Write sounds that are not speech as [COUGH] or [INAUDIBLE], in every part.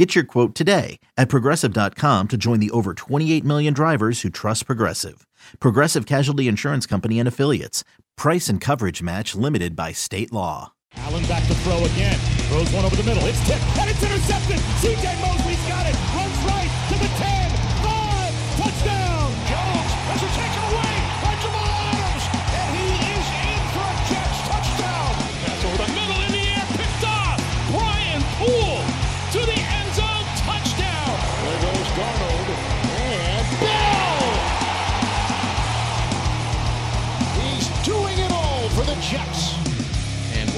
Get your quote today at progressive.com to join the over 28 million drivers who trust Progressive. Progressive Casualty Insurance Company and Affiliates. Price and coverage match limited by state law. Allen back to throw again. Throws one over the middle. It's tipped and it's intercepted. CJ Mosley's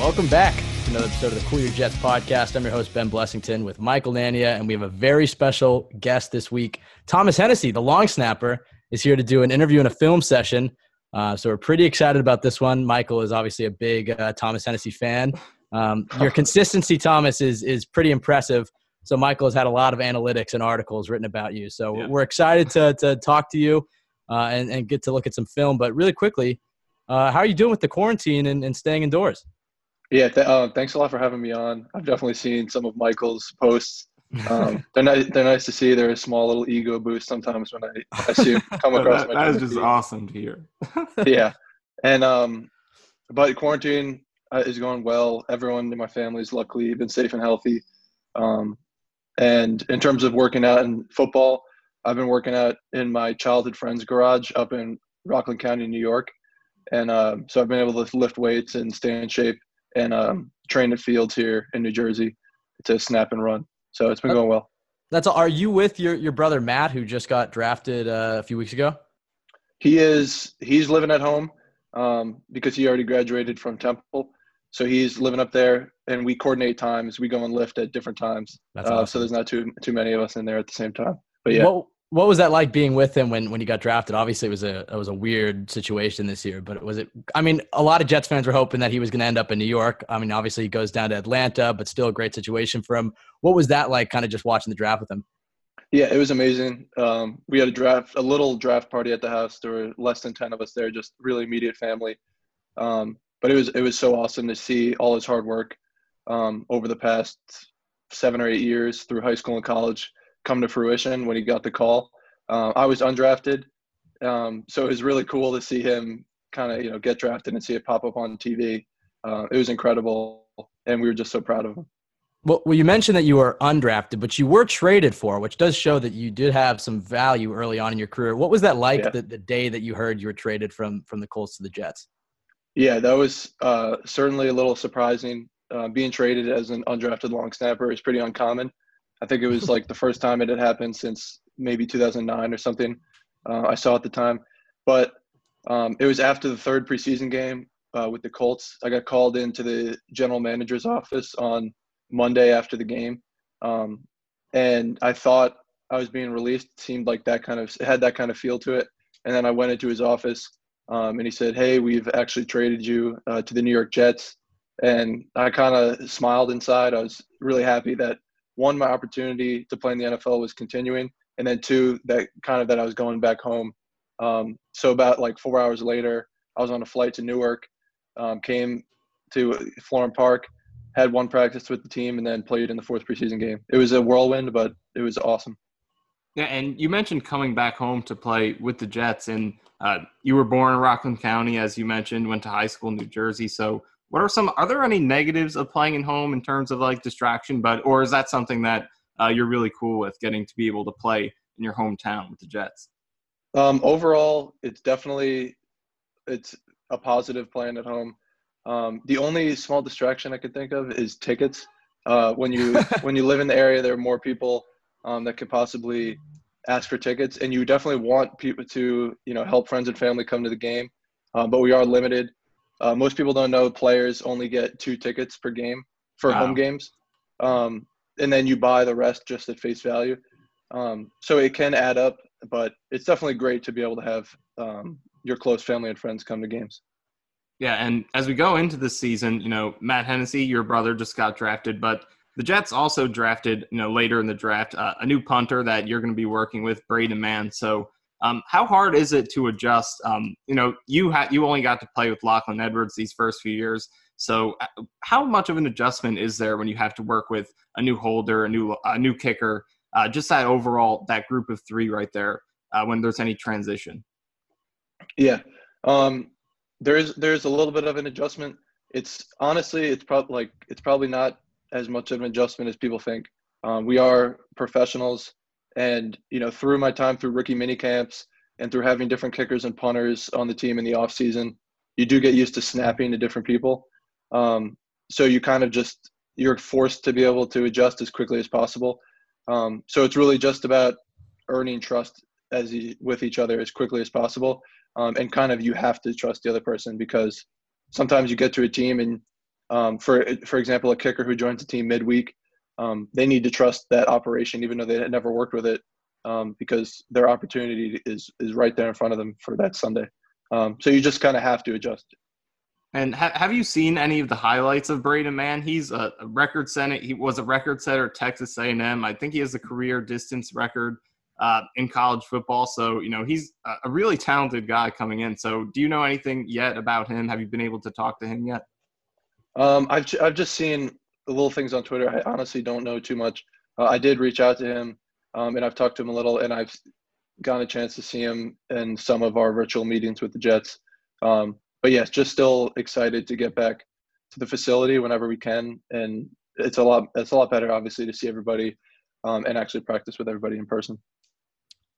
welcome back to another episode of the Cool Your Jets podcast. I'm your host, Ben Blessington, with Michael Nania, and we have a very special guest this week. Thomas Hennessy, the long snapper, is here to do an interview and a film session. Uh, so we're pretty excited about this one. Michael is obviously a big uh, Thomas Hennessy fan. Um, your [LAUGHS] consistency, Thomas, is is pretty impressive. So Michael has had a lot of analytics and articles written about you. So Yeah. we're excited to to talk to you uh, and and get to look at some film. But really quickly, uh, how are you doing with the quarantine and, and staying indoors? Yeah, th- uh, thanks a lot for having me on. I've definitely seen some of Michael's posts. Um, [LAUGHS] they're nice. They're nice to see. They're a small little ego boost sometimes when I, I see come [LAUGHS] across that, my. that is just feed. awesome to hear. [LAUGHS] Yeah, and um, but quarantine uh, is going well. Everyone in my family's luckily been safe and healthy. Um, and in terms of working out and football, I've been working out in my childhood friend's garage up in Rockland County, New York, and um, so I've been able to lift weights and stay in shape and um, train at fields here in New Jersey to snap and run. So it's been going well. That's all. Are you with your, your brother Matt, who just got drafted uh, a few weeks ago? He is he's living at home um, because he already graduated from Temple, so he's living up there, and we coordinate times. We go and lift at different times, uh, awesome. so there's not too too many of us in there at the same time. But yeah, What What was that like being with him when, when he got drafted? Obviously, it was a it was a weird situation this year, but was it? I mean, a lot of Jets fans were hoping that he was going to end up in New York. I mean, obviously, he goes down to Atlanta, but still a great situation for him. What was that like? Kind of just watching the draft with him. yeah, it was amazing. Um, we had a draft, a little draft party at the house. There were less than ten of us there, just really immediate family. Um, but it was it was so awesome to see all his hard work um, over the past seven or eight years through high school and college come to fruition when he got the call. Uh, I was undrafted, um, so it was really cool to see him kind of you know get drafted and see it pop up on TV. Uh, it was incredible, and we were just so proud of him. Well, well, you mentioned that you were undrafted, but you were traded for, which does show that you did have some value early on in your career. What was that like Yeah. the, the day that you heard you were traded from from the Colts to the Jets? Yeah, that was uh, certainly a little surprising. Uh, being traded as an undrafted long snapper is pretty uncommon. I think it was like the first time it had happened since maybe 2009 or something. Uh, I saw at the time, but um, it was after the third preseason game uh, with the Colts. I got called into the general manager's office on Monday after the game, um, and I thought I was being released. It seemed like that kind of had that kind of feel to it. And then I went into his office um, and he said, "Hey, we've actually traded you uh, to the New York Jets." And I kind of smiled inside. I was really happy that one, my opportunity to play in the NFL was continuing, and then two, that kind of that I was going back home. Um, so about like four hours later, I was on a flight to Newark, um, came to Florham Park, had one practice with the team, and then played in the fourth preseason game. It was a whirlwind, but it was awesome. Yeah, and you mentioned coming back home to play with the Jets, and uh, you were born in Rockland County, as you mentioned, went to high school in New Jersey. So, what are some? Are there any negatives of playing at home in terms of like distraction? But or is that something that uh, you're really cool with getting to be able to play in your hometown with the Jets? Um, overall, it's definitely it's a positive playing at home. Um, the only small distraction I could think of is tickets. Uh, when you [LAUGHS] when you live in the area, there are more people um, that could possibly ask for tickets, and you definitely want people to you know help friends and family come to the game. Um, but we are limited. Uh, most people don't know players only get two tickets per game for Wow. home games, um, and then you buy the rest just at face value. Um, so it can add up, but it's definitely great to be able to have um, your close family and friends come to games. Yeah, and as we go into this season, you know, Matt Hennessy, your brother, just got drafted, but the Jets also drafted, you know, later in the draft, uh, a new punter that you're going to be working with, Braden Mann. So, um, how hard is it to adjust? Um, you know, you had you only got to play with Lachlan Edwards these first few years. So, uh, how much of an adjustment is there when you have to work with a new holder, a new a new kicker, uh, just that overall that group of three right there uh, when there's any transition? Yeah, um, there is there's a little bit of an adjustment. It's honestly, it's probably like it's probably not as much of an adjustment as people think. Um, we are professionals, and you know, through my time through rookie mini camps and through having different kickers and punters on the team in the off season, you do get used to snapping to different people. Um, so you kind of just you're forced to be able to adjust as quickly as possible. Um, so it's really just about earning trust as you, with each other as quickly as possible, um, and kind of you have to trust the other person because sometimes you get to a team and um, for for example, a kicker who joins a team midweek, um, they need to trust that operation even though they had never worked with it um, because their opportunity is is right there in front of them for that Sunday. Um, so you just kind of have to adjust. And ha- have you seen any of the highlights of Braden Mann? He's a, a record setter. He was a record setter at Texas A&M. I think he has a career distance record uh, in college football. So you know he's a really talented guy coming in. So do you know anything yet about him? Have you been able to talk to him yet? Um, I've I've just seen the little things on Twitter. I honestly don't know too much. Uh, I did reach out to him, um, and I've talked to him a little, and I've gotten a chance to see him in some of our virtual meetings with the Jets. Um, but yes, just still excited to get back to the facility whenever we can, and it's a lot it's a lot better, obviously, to see everybody um, and actually practice with everybody in person.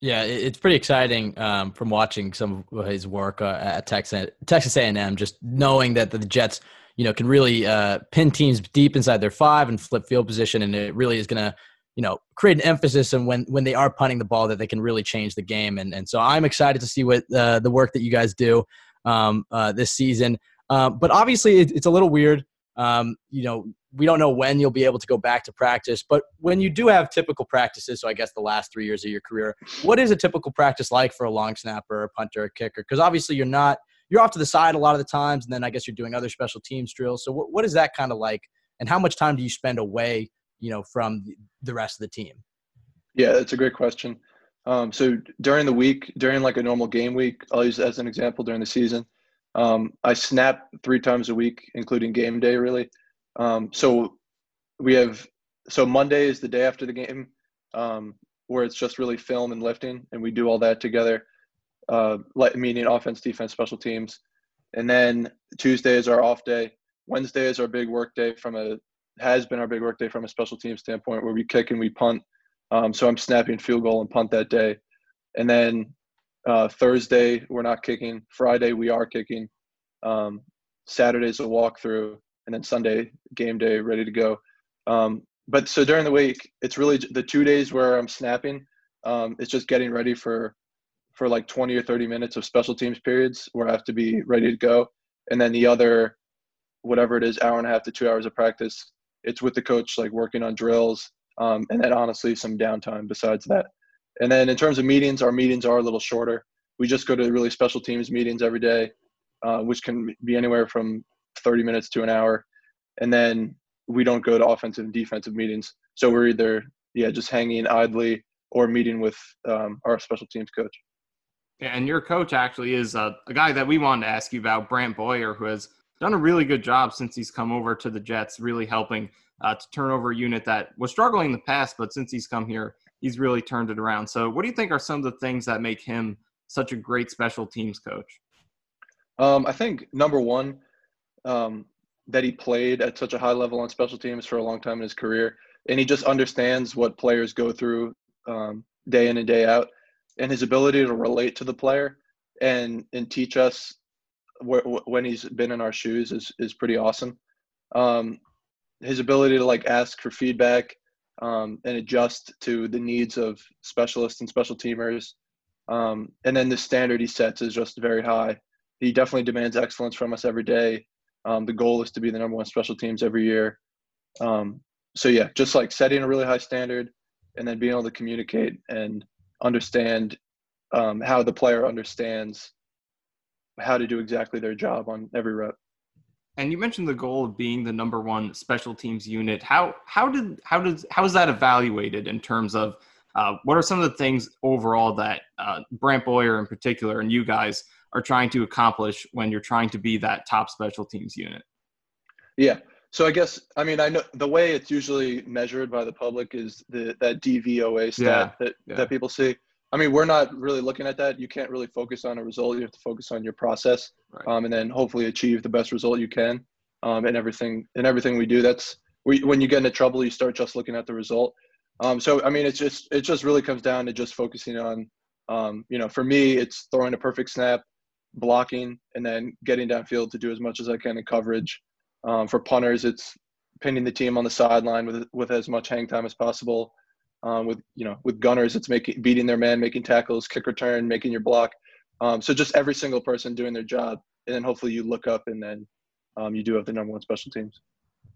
Yeah, it's pretty exciting um, from watching some of his work uh, at Texas Texas A&M. Just knowing that the Jets, you know, can really uh, pin teams deep inside their five and flip field position, and it really is going to, you know, create an emphasis and when when they are punting the ball that they can really change the game. And and so I'm excited to see what uh, the work that you guys do um, uh, this season. Um, but obviously, it, it's a little weird. Um, you know, we don't know when you'll be able to go back to practice, but when you do have typical practices, so I guess the last three years of your career, what is a typical practice like for a long snapper, a punter, a kicker? Because obviously, you're not you're off to the side a lot of the times, and then I guess you're doing other special teams drills. So what, what is that kind of like, and how much time do you spend away, you know, from the rest of the team? Yeah, that's a great question. Um, so during the week, during like a normal game week, I'll use as an example during the season. Um, I snap three times a week, including game day, really. Um, so we have so Monday is the day after the game, um, where it's just really film and lifting, and we do all that together, uh, meaning offense, defense, special teams, and then Tuesday is our off day. Wednesday is our big work day from a has been our big work day from a special team standpoint, where we kick and we punt um, so I'm snapping field goal and punt that day. And then uh, Thursday, we're not kicking. Friday, we are kicking. Um, Saturday's a walkthrough. And then Sunday, game day, ready to go. Um, but so during the week, it's really the two days where I'm snapping. Um, it's just getting ready for for like 20 or 30 minutes of special teams periods where I have to be ready to go. And then the other, whatever it is, hour and a half to two hours of practice, it's with the coach, like working on drills, um, and then honestly some downtime besides that. And then in terms of meetings, our meetings are a little shorter. We just go to really special teams meetings every day, uh, which can be anywhere from 30 minutes to an hour. And then we don't go to offensive and defensive meetings. So we're either yeah just hanging idly or meeting with um, our special teams coach. And your coach actually is a, a, guy that we wanted to ask you about, Brant Boyer, who has done a really good job since he's come over to the Jets, really helping uh, to turn over a unit that was struggling in the past, but since he's come here, he's really turned it around. So, what do you think are some of the things that make him such a great special teams coach? Um, I think number one, um, that he played at such a high level on special teams for a long time in his career, and he just understands what players go through um, day in and day out, and his ability to relate to the player and and teach us wh- when he's been in our shoes is is pretty awesome. Um, his ability to like ask for feedback um, and adjust to the needs of specialists and special teamers. Um, and then the standard he sets is just very high. He definitely demands excellence from us every day. Um, the goal is to be the number one special teams every year. Um, so yeah, just like setting a really high standard and then being able to communicate and understand um, how the player understands how to do exactly their job on every rep. And you mentioned the goal of being the number one special teams unit. How how did how does how is that evaluated in terms of uh, what are some of the things overall that uh, Brant Boyer in particular and you guys are trying to accomplish when you're trying to be that top special teams unit? Yeah. So I guess I mean I know the way it's usually measured by the public is the that DVOA stat Yeah, that yeah. that people see. I mean we're not really looking at that. You can't really focus on a result. You have to focus on your process, Right. um, and then hopefully achieve the best result you can. Um, and everything and everything we do. That's we, when you get into trouble, you start just looking at the result. Um, so I mean, it's just it just really comes down to just focusing on, um, you know, for me, it's throwing a perfect snap, blocking, and then getting downfield to do as much as I can in coverage. Um, for punters, it's pinning the team on the sideline with with as much hang time as possible. Um, with you know, with gunners, it's making beating their man, making tackles, kick return, making your block. Um, so just every single person doing their job, and then hopefully you look up and then um, you do have the number one special teams.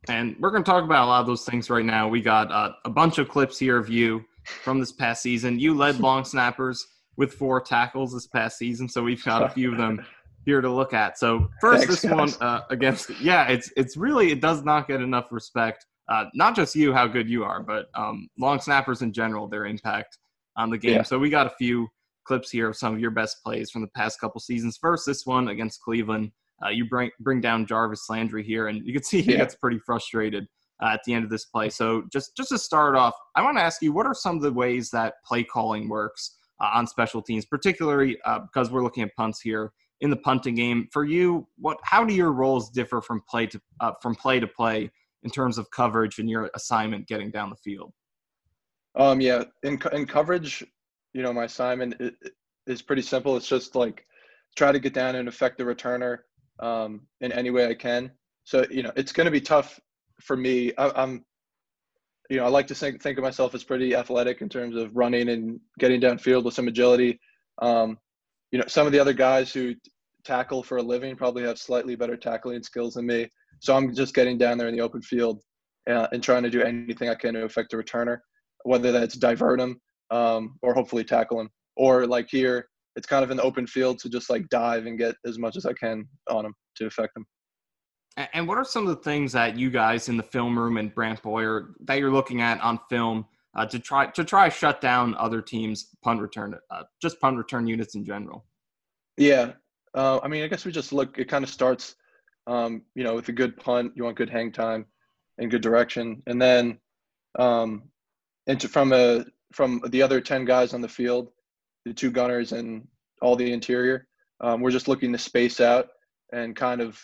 And we're going to talk about a lot of those things right now. We got uh, a bunch of clips here of you from this past season. You led [LAUGHS] long snappers with four tackles this past season, so we've got a few of them here to look at. So first, Thanks, this one uh, against yeah, it's it's really it does not get enough respect. Uh, not just you, how good you are, but um, long snappers in general, their impact on the game. Yeah. So we got a few clips here of some of your best plays from the past couple seasons. First, this one against Cleveland. Uh, you bring bring down Jarvis Landry here, and you can [LAUGHS] see he Yeah. gets pretty frustrated uh, at the end of this play. So just just to start off, I want to ask you, what are some of the ways that play calling works uh, on special teams, particularly uh, because we're looking at punts here in the punting game. For you, what how do your roles differ from play to uh, from play to play in terms of coverage and your assignment getting down the field? Um, yeah, in in coverage, you know, my assignment is pretty simple. It's just like try to get down and affect the returner um, in any way I can. So you know, it's going to be tough for me. I, I'm, you know, I like to think think of myself as pretty athletic in terms of running and getting downfield with some agility. Um, you know, some of the other guys who tackle for a living probably have slightly better tackling skills than me. So I'm just getting down there in the open field uh, and trying to do anything I can to affect the returner whether that's divert him um, or hopefully tackle him. Or like here, it's kind of the open field to just like dive and get as much as I can on him to affect him. And what are some of the things that you guys in the film room and Brant Boyer that you're looking at on film uh, to try to try shut down other teams' punt return, uh, just punt return units in general? Yeah. Uh, I mean, I guess we just look, it kind of starts, um, you know, with a good punt, you want good hang time and good direction. And then um, into from a, from the other 10 guys on the field, the two gunners and all the interior, um, we're just looking to space out and kind of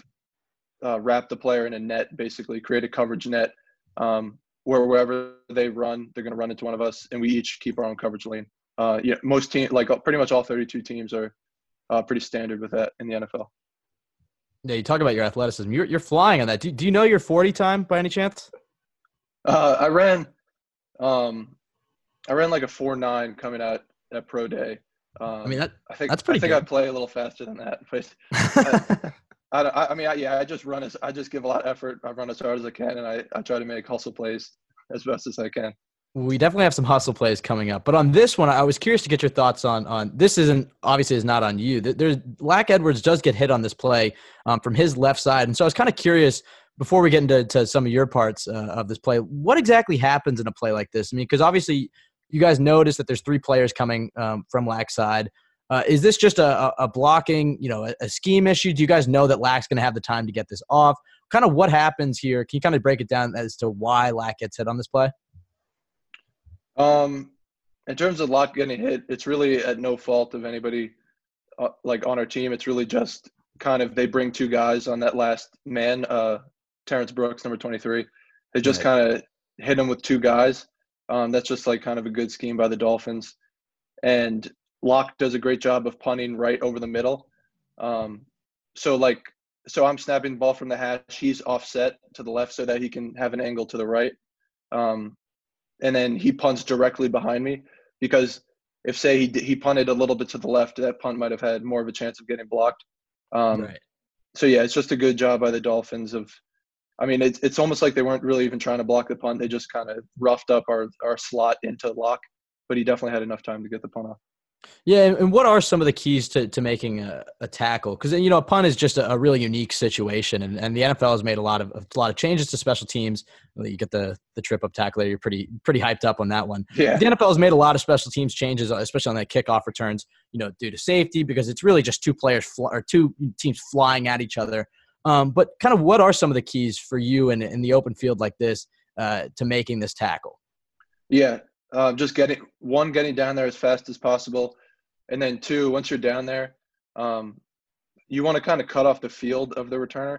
uh, wrap the player in a net, basically create a coverage net um, wherever they run, they're going to run into one of us, and we each keep our own coverage lane. Uh, yeah, most team, like pretty much all 32 teams are uh, pretty standard with that in the NFL. Yeah, you talk about your athleticism. You're you're flying on that. Do, do you know your 40 time by any chance? Uh, I ran, um, I ran like a four nine coming out at pro day. Um, I mean that I think that's pretty I think good. I play a little faster than that, but [LAUGHS] I, I, I mean, I, yeah, I just run as I just give a lot of effort. I run as hard as I can, and I, I try to make hustle plays as best as I can. we definitely have some hustle plays coming up. But on this one, I was curious to get your thoughts on on this. Isn't obviously is not on you. There- There's Lack Edwards does get hit on this play um, from his left side, and so I was kind of curious before we get into to some of your parts uh, of this play. What exactly happens in a play like this? I mean, because obviously you guys notice that there's three players coming um, from Lack side. Uh, is this just a, a- blocking, you know, a, a scheme issue? Do you guys know that Lack's going to have the time to get this off? Kind of what happens here? Can you kind of break it down as to why Lack gets hit on this play? Um, in terms of Locke getting hit, it's really at no fault of anybody uh, like on our team. It's really just kind of they bring two guys on that last man, uh, Terrence Brooks, number 23. They just Right. kind of hit him with two guys. Um, that's just like kind of a good scheme by the Dolphins. And Locke does a great job of punting right over the middle. Um, so like, so I'm snapping the ball from the hash. He's offset to the left so that he can have an angle to the right. Um, and then he punts directly behind me because if say he he punted a little bit to the left, that punt might have had more of a chance of getting blocked. Um, right. So yeah, it's just a good job by the Dolphins of. I mean, it's it's almost like they weren't really even trying to block the punt. They just kind of roughed up our our slot into lock, but he definitely had enough time to get the punt off. Yeah, and what are some of the keys to, to making a, a tackle? Because you know, a punt is just a, a, really unique situation, and, and the NFL has made a lot of a lot of changes to special teams. You get the the trip up tackle there; you're pretty pretty hyped up on that one. Yeah. The NFL has made a lot of special teams changes, especially on that kickoff returns. You know, due to safety, because it's really just two players fl- or two teams flying at each other. Um, but kind of, what are some of the keys for you in in the open field like this uh, to making this tackle? Yeah, uh, just getting one, getting down there as fast as possible and then two, once you're down there, um, you want to kind of cut off the field of the returner.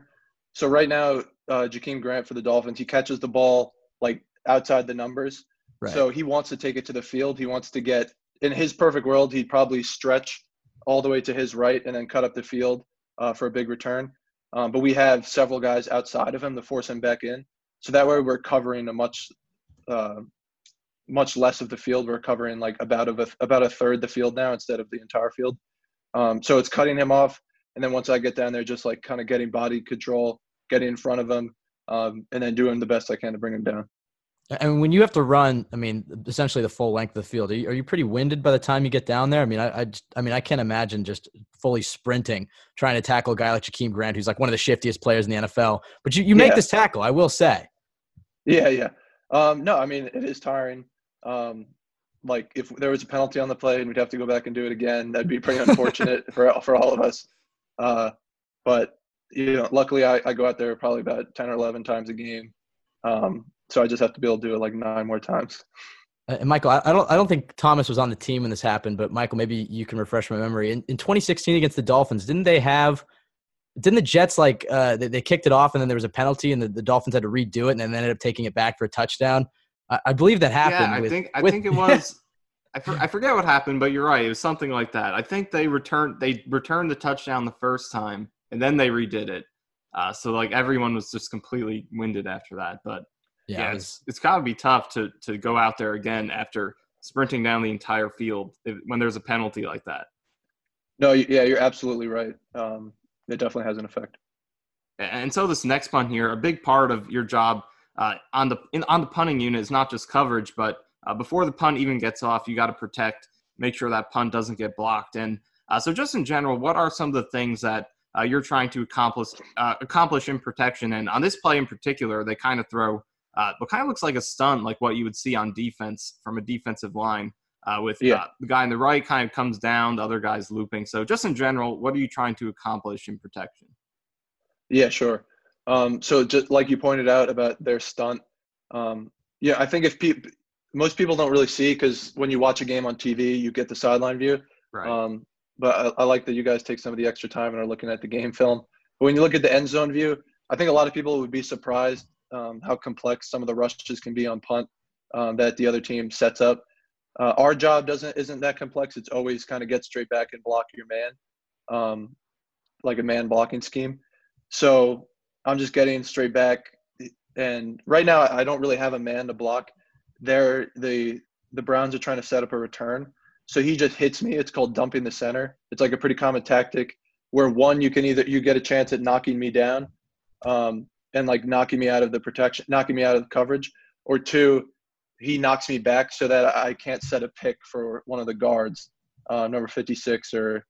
So right now, uh, Jakeem Grant for the Dolphins, he catches the ball like outside the numbers. Right. So he wants to take it to the field. He wants to get in his perfect world. He'd probably stretch all the way to his right and then cut up the field uh, for a big return. Um, but we have several guys outside of him to force him back in. So that way we're covering a much uh, much less of the field. We're covering like about a about a third the field now instead of the entire field. Um, so it's cutting him off, and then once I get down there, just like kind of getting body control, getting in front of him, um, and then doing the best I can to bring him down. And when you have to run, I mean, essentially the full length of the field, are you, are you pretty winded by the time you get down there? I mean, I, I, I, mean, I can't imagine just fully sprinting, trying to tackle a guy like Jakeem Grant, who's like one of the shiftiest players in the NFL. But you, you make yeah. this tackle, I will say. Yeah, yeah. Um, no, I mean, it is tiring. Um, like if there was a penalty on the play and we'd have to go back and do it again, that'd be pretty unfortunate [LAUGHS] for for all of us. Uh, but you know, luckily I, I go out there probably about ten or eleven times a game, um, so I just have to be able to do it like nine more times. Uh, and Michael, I, I don't, I don't think Thomas was on the team when this happened, but Michael, maybe you can refresh my memory. In, in 2016 against the Dolphins, didn't they have? Didn't the Jets like uh, they, they kicked it off and then there was a penalty and the, the Dolphins had to redo it and then ended up taking it back for a touchdown? I, I believe that happened. Yeah, I with, think I with, think it [LAUGHS] was. I, for, I forget what happened, but you're right. It was something like that. I think they returned they returned the touchdown the first time, and then they redid it. Uh, so like everyone was just completely winded after that. But yeah, yeah it was, it's, it's got to be tough to to go out there again after sprinting down the entire field if, when there's a penalty like that. No, yeah, you're absolutely right. Um, it definitely has an effect. And so this next punt here, a big part of your job uh, on the in, on the punting unit is not just coverage, but uh, before the punt even gets off, you got to protect, make sure that punt doesn't get blocked. And uh, so, just in general, what are some of the things that uh, you're trying to accomplish uh, accomplish in protection? And on this play in particular, they kind of throw uh, what kind of looks like a stunt, like what you would see on defense from a defensive line. with yeah. the guy in the right kind of comes down, the other guy's looping. So, just in general, what are you trying to accomplish in protection? Yeah, sure. Um, so just like you pointed out about their stunt, um, yeah, I think if people, most people don't really see because when you watch a game on TV, you get the sideline view. Right. Um, but I, I, like that you guys take some of the extra time and are looking at the game film. But when you look at the end zone view, I think a lot of people would be surprised um, how complex some of the rushes can be on punt um, that the other team sets up. Uh, our job doesn't isn't that complex. It's always kind of get straight back and block your man, um, like a man blocking scheme. So I'm just getting straight back. And right now, I don't really have a man to block. There, the the Browns are trying to set up a return, so he just hits me. It's called dumping the center. It's like a pretty common tactic where one you can either you get a chance at knocking me down, um, and like knocking me out of the protection, knocking me out of the coverage, or two, he knocks me back so that I can't set a pick for one of the guards, uh, number 56 or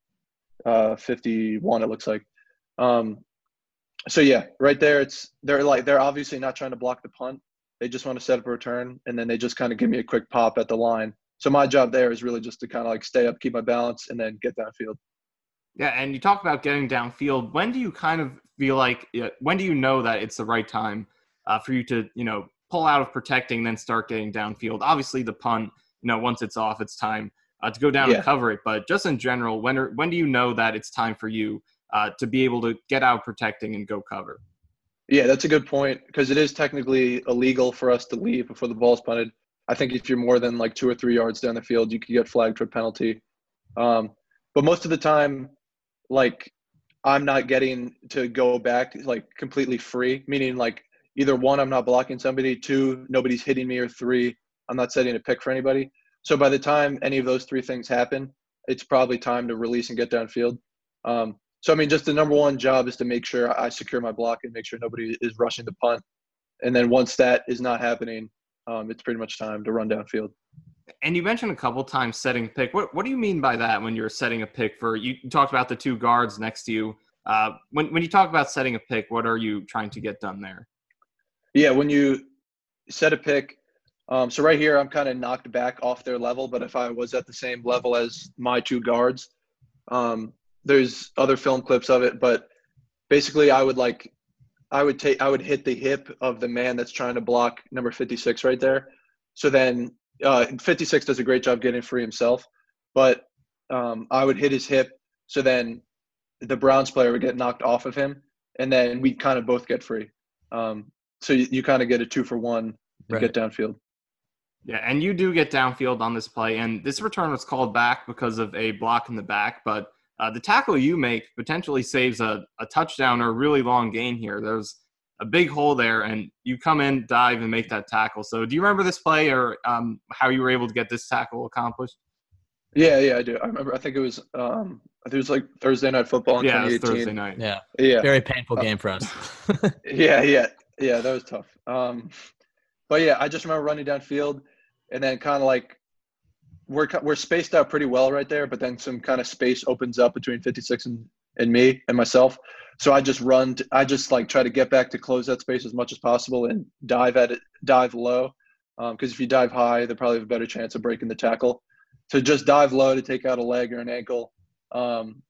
uh, 51, it looks like. Um, so yeah, right there, it's they're like they're obviously not trying to block the punt. They just want to set up a return, and then they just kind of give me a quick pop at the line. So my job there is really just to kind of like stay up, keep my balance, and then get downfield. Yeah, and you talk about getting downfield. When do you kind of feel like when do you know that it's the right time uh, for you to you know pull out of protecting, then start getting downfield? Obviously, the punt, you know, once it's off, it's time uh, to go down yeah. and cover it. But just in general, when are, when do you know that it's time for you uh, to be able to get out protecting and go cover. Yeah, that's a good point because it is technically illegal for us to leave before the ball's punted. I think if you're more than like two or three yards down the field, you could get flagged for a penalty. Um, but most of the time, like I'm not getting to go back like completely free, meaning like either one, I'm not blocking somebody, two, nobody's hitting me, or three, I'm not setting a pick for anybody. So by the time any of those three things happen, it's probably time to release and get downfield. Um, so I mean, just the number one job is to make sure I secure my block and make sure nobody is rushing the punt. And then once that is not happening, um, it's pretty much time to run downfield. And you mentioned a couple times setting pick. What what do you mean by that when you're setting a pick for you, talked about the two guards next to you. Uh, when when you talk about setting a pick, what are you trying to get done there? Yeah, when you set a pick, um, so right here I'm kind of knocked back off their level, but if I was at the same level as my two guards, um, there's other film clips of it, but basically I would like I would take I would hit the hip of the man that's trying to block number 56 right there. So then uh, 56 does a great job getting free himself, but um, I would hit his hip. So then the Browns player would get knocked off of him, and then we kind of both get free. Um, so you, you kind of get a two for one to Right. get downfield. Yeah, and you do get downfield on this play, and this return was called back because of a block in the back. But uh, the tackle you make potentially saves a, a touchdown or a really long gain here. There's a big hole there, and you come in, dive, and make that tackle. So, do you remember this play or um, how you were able to get this tackle accomplished? Yeah, yeah, I do. I remember. I think it was um, I think it was like Thursday night football in yeah, it was 2018. Thursday night. Yeah, Yeah, very painful Uh, game for us. [LAUGHS] yeah, yeah, yeah. That was tough. Um, but yeah, I just remember running downfield, and then kind of like we're we're spaced out pretty well right there. But then some kind of space opens up between 56 and and me and myself. So I just run. I just like try to get back to close that space as much as possible and dive at it, dive low, because if you dive high, they probably have a better chance of breaking the tackle. So just dive low to take out a leg or an ankle. Um,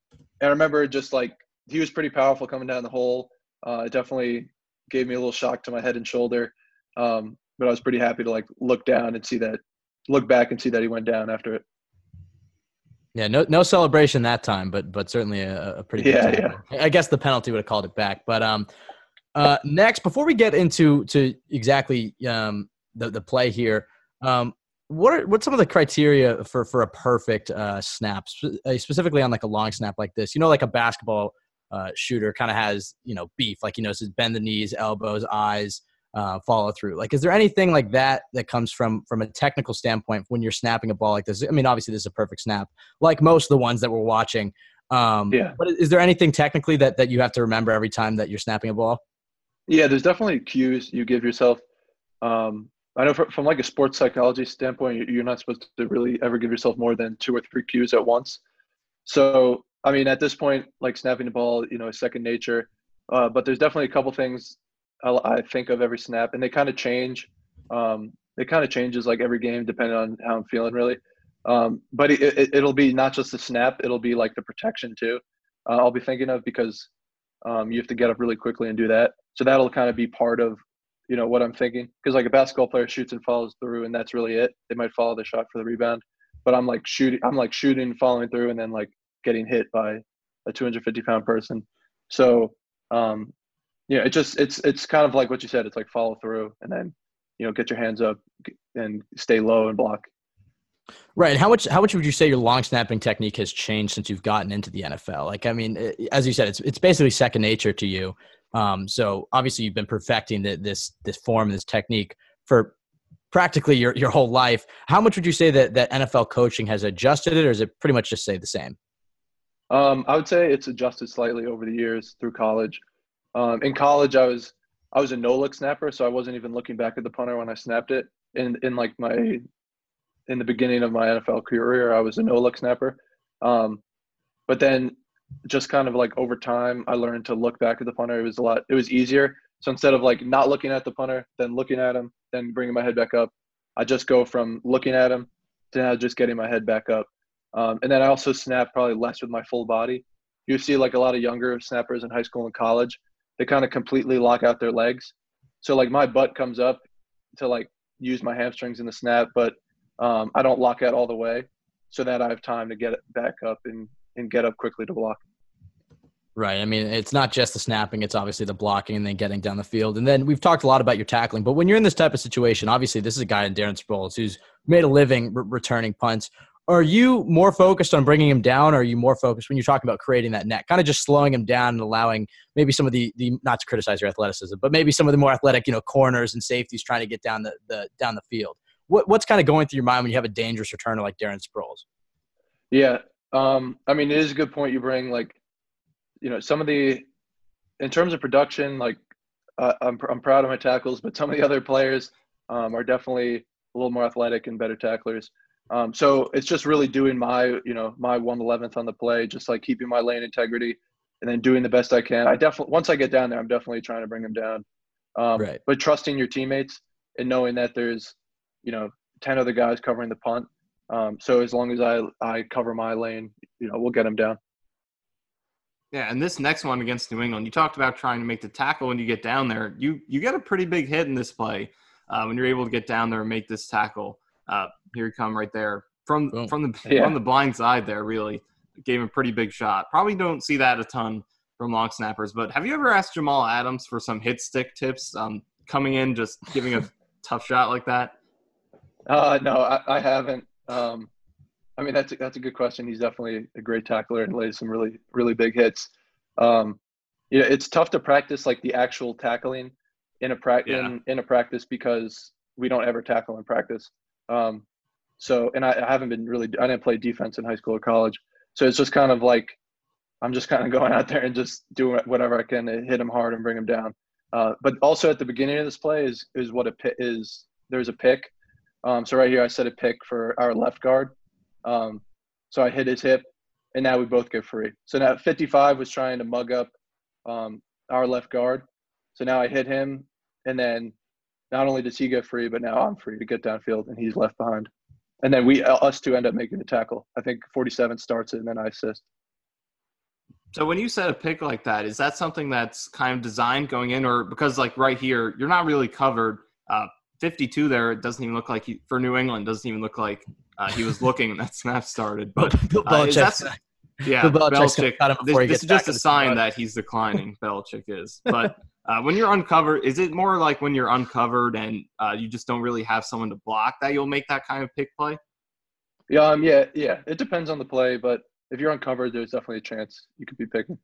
and I remember just like he was pretty powerful coming down the hole. Uh, it definitely gave me a little shock to my head and shoulder. Um, but I was pretty happy to like look down and see that, look back and see that he went down after it. Yeah, no no celebration that time, but but certainly a, a pretty good Yeah, tackle. I guess the penalty would have called it back. But um, uh, next, before we get into to exactly um the the play here, um, what are what's some of the criteria for for a perfect uh snap, uh, specifically on like a long snap like this? You know, like a basketball uh shooter kind of has you know beef, like you know, says bend the knees, elbows, eyes. Uh, follow through. Like, is there anything like that that comes from from a technical standpoint when you're snapping a ball like this? I mean, obviously this is a perfect snap, like most of the ones that we're watching. Um, Yeah. But is there anything technically that, that you have to remember every time that you're snapping a ball? Yeah, there's definitely cues you give yourself. Um, I know from, from like a sports psychology standpoint, you- you're not supposed to really ever give yourself more than two or three cues at once. So, I mean, at this point, like snapping the ball, you know, is second nature. Uh, but there's definitely a couple things I, I think of every snap, and they kind of change. Um, it kind of changes like every game depending on how I'm feeling, really. Um, but it, it, it'll be not just the snap; it'll be like the protection too. Uh, I'll be thinking of because um, you have to get up really quickly and do that. So that'll kind of be part of, you know, what I'm thinking. Because like a basketball player shoots and follows through, and that's really it. They might follow the shot for the rebound, but I'm like shooting. I'm like shooting, following through, and then like getting hit by a 250 pound person. So um, yeah, it just it's it's kind of like what you said. It's like follow through, and then you know get your hands up and stay low and block. Right. How much how much would you say your long snapping technique has changed since you've gotten into the NFL? Like, I mean, as you said, it's it's basically second nature to you. Um, so obviously you've been perfecting the, this this form, this technique for practically your, your whole life. How much would you say that that NFL coaching has adjusted it, or is it pretty much just stay the same? Um, I would say it's adjusted slightly over the years through college. Um, in college, I was I was a no look snapper, so I wasn't even looking back at the punter when I snapped it. In in like my in the beginning of my NFL career, I was a no look snapper. Um, but then just kind of like over time, I learned to look back at the punter. It was a lot. It was easier. So instead of like not looking at the punter, then looking at him, then bringing my head back up, I just go from looking at him to now just getting my head back up. Um, and then I also snap probably less with my full body. You see like a lot of younger snappers in high school and college, they kind of completely lock out their legs. So like my butt comes up to like use my hamstrings in the snap, but um, I don't lock out all the way so that I have time to get it back up and, and get up quickly to block. Right. I mean, it's not just the snapping, it's obviously the blocking and then getting down the field. And then we've talked a lot about your tackling, but when you're in this type of situation, obviously this is a guy in Darren Sproles who's made a living re- returning punts. Are you more focused on bringing him down, or are you more focused when you're talking about creating that net, kind of just slowing him down and allowing maybe some of the, the not to criticize your athleticism, but maybe some of the more athletic, you know, corners and safeties trying to get down the, the down the field? What, what's kind of going through your mind when you have a dangerous returner like Darren Sproles? Yeah. Um, I mean, it is a good point you bring. Like, you know, some of the, in terms of production, like, uh, I'm, I'm proud of my tackles, but some of the other players um, are definitely a little more athletic and better tacklers. Um, so it's just really doing my, you know, my one eleventh on the play, just like keeping my lane integrity, and then doing the best I can. I definitely once I get down there, I'm definitely trying to bring them down. Um, Right. But trusting your teammates and knowing that there's, you know, ten other guys covering the punt. Um, so as long as I I cover my lane, you know, we'll get them down. Yeah, and this next one against New England, you talked about trying to make the tackle when you get down there. You you get a pretty big hit in this play uh, when you're able to get down there and make this tackle. Uh, here you come right there from Boom. from the [LAUGHS] Yeah. from the blind side there. Really gave him a pretty big shot. Probably don't see that a ton from long snappers. But have you ever asked Jamal Adams for some hit stick tips? Um, coming in just giving a [LAUGHS] tough shot like that. Uh, no, I, I haven't. Um, I mean, that's a, that's a good question. He's definitely a great tackler and lays some really really big hits. Um, you know, it's tough to practice like the actual tackling in a pra- Yeah. in, in a practice because we don't ever tackle in practice. Um, so, and I, I haven't been really. I didn't play defense in high school or college, so it's just kind of like I'm just kind of [LAUGHS] going out there and just doing whatever I can to hit him hard and bring him down. Uh, but also at the beginning of this play is is what a pit is. There's a pick. Um, so right here I set a pick for our left guard. Um, so I hit his hip, and now we both get free. So now 55 was trying to mug up um, our left guard. So now I hit him, and then not only does he get free, but now I'm free to get downfield, and he's left behind. And then we us two end up making the tackle. I think 47 starts it, and then I assist. So when you set a pick like that, is that something that's kind of designed going in, or because like right here, you're not really covered? Uh, 52 there, it doesn't even look like he, for New England doesn't even look like uh, he was looking when that [LAUGHS] snap started. But [LAUGHS] Bill uh, is that- yeah, Bill Belichick's gonna Belichick. him This, he this is just a sign that he's declining. Belichick is, but [LAUGHS] uh, when you're uncovered, is it more like when you're uncovered and uh, you just don't really have someone to block that you'll make that kind of pick play? Yeah, um, yeah, yeah. It depends on the play, but if you're uncovered, there's definitely a chance you could be picking.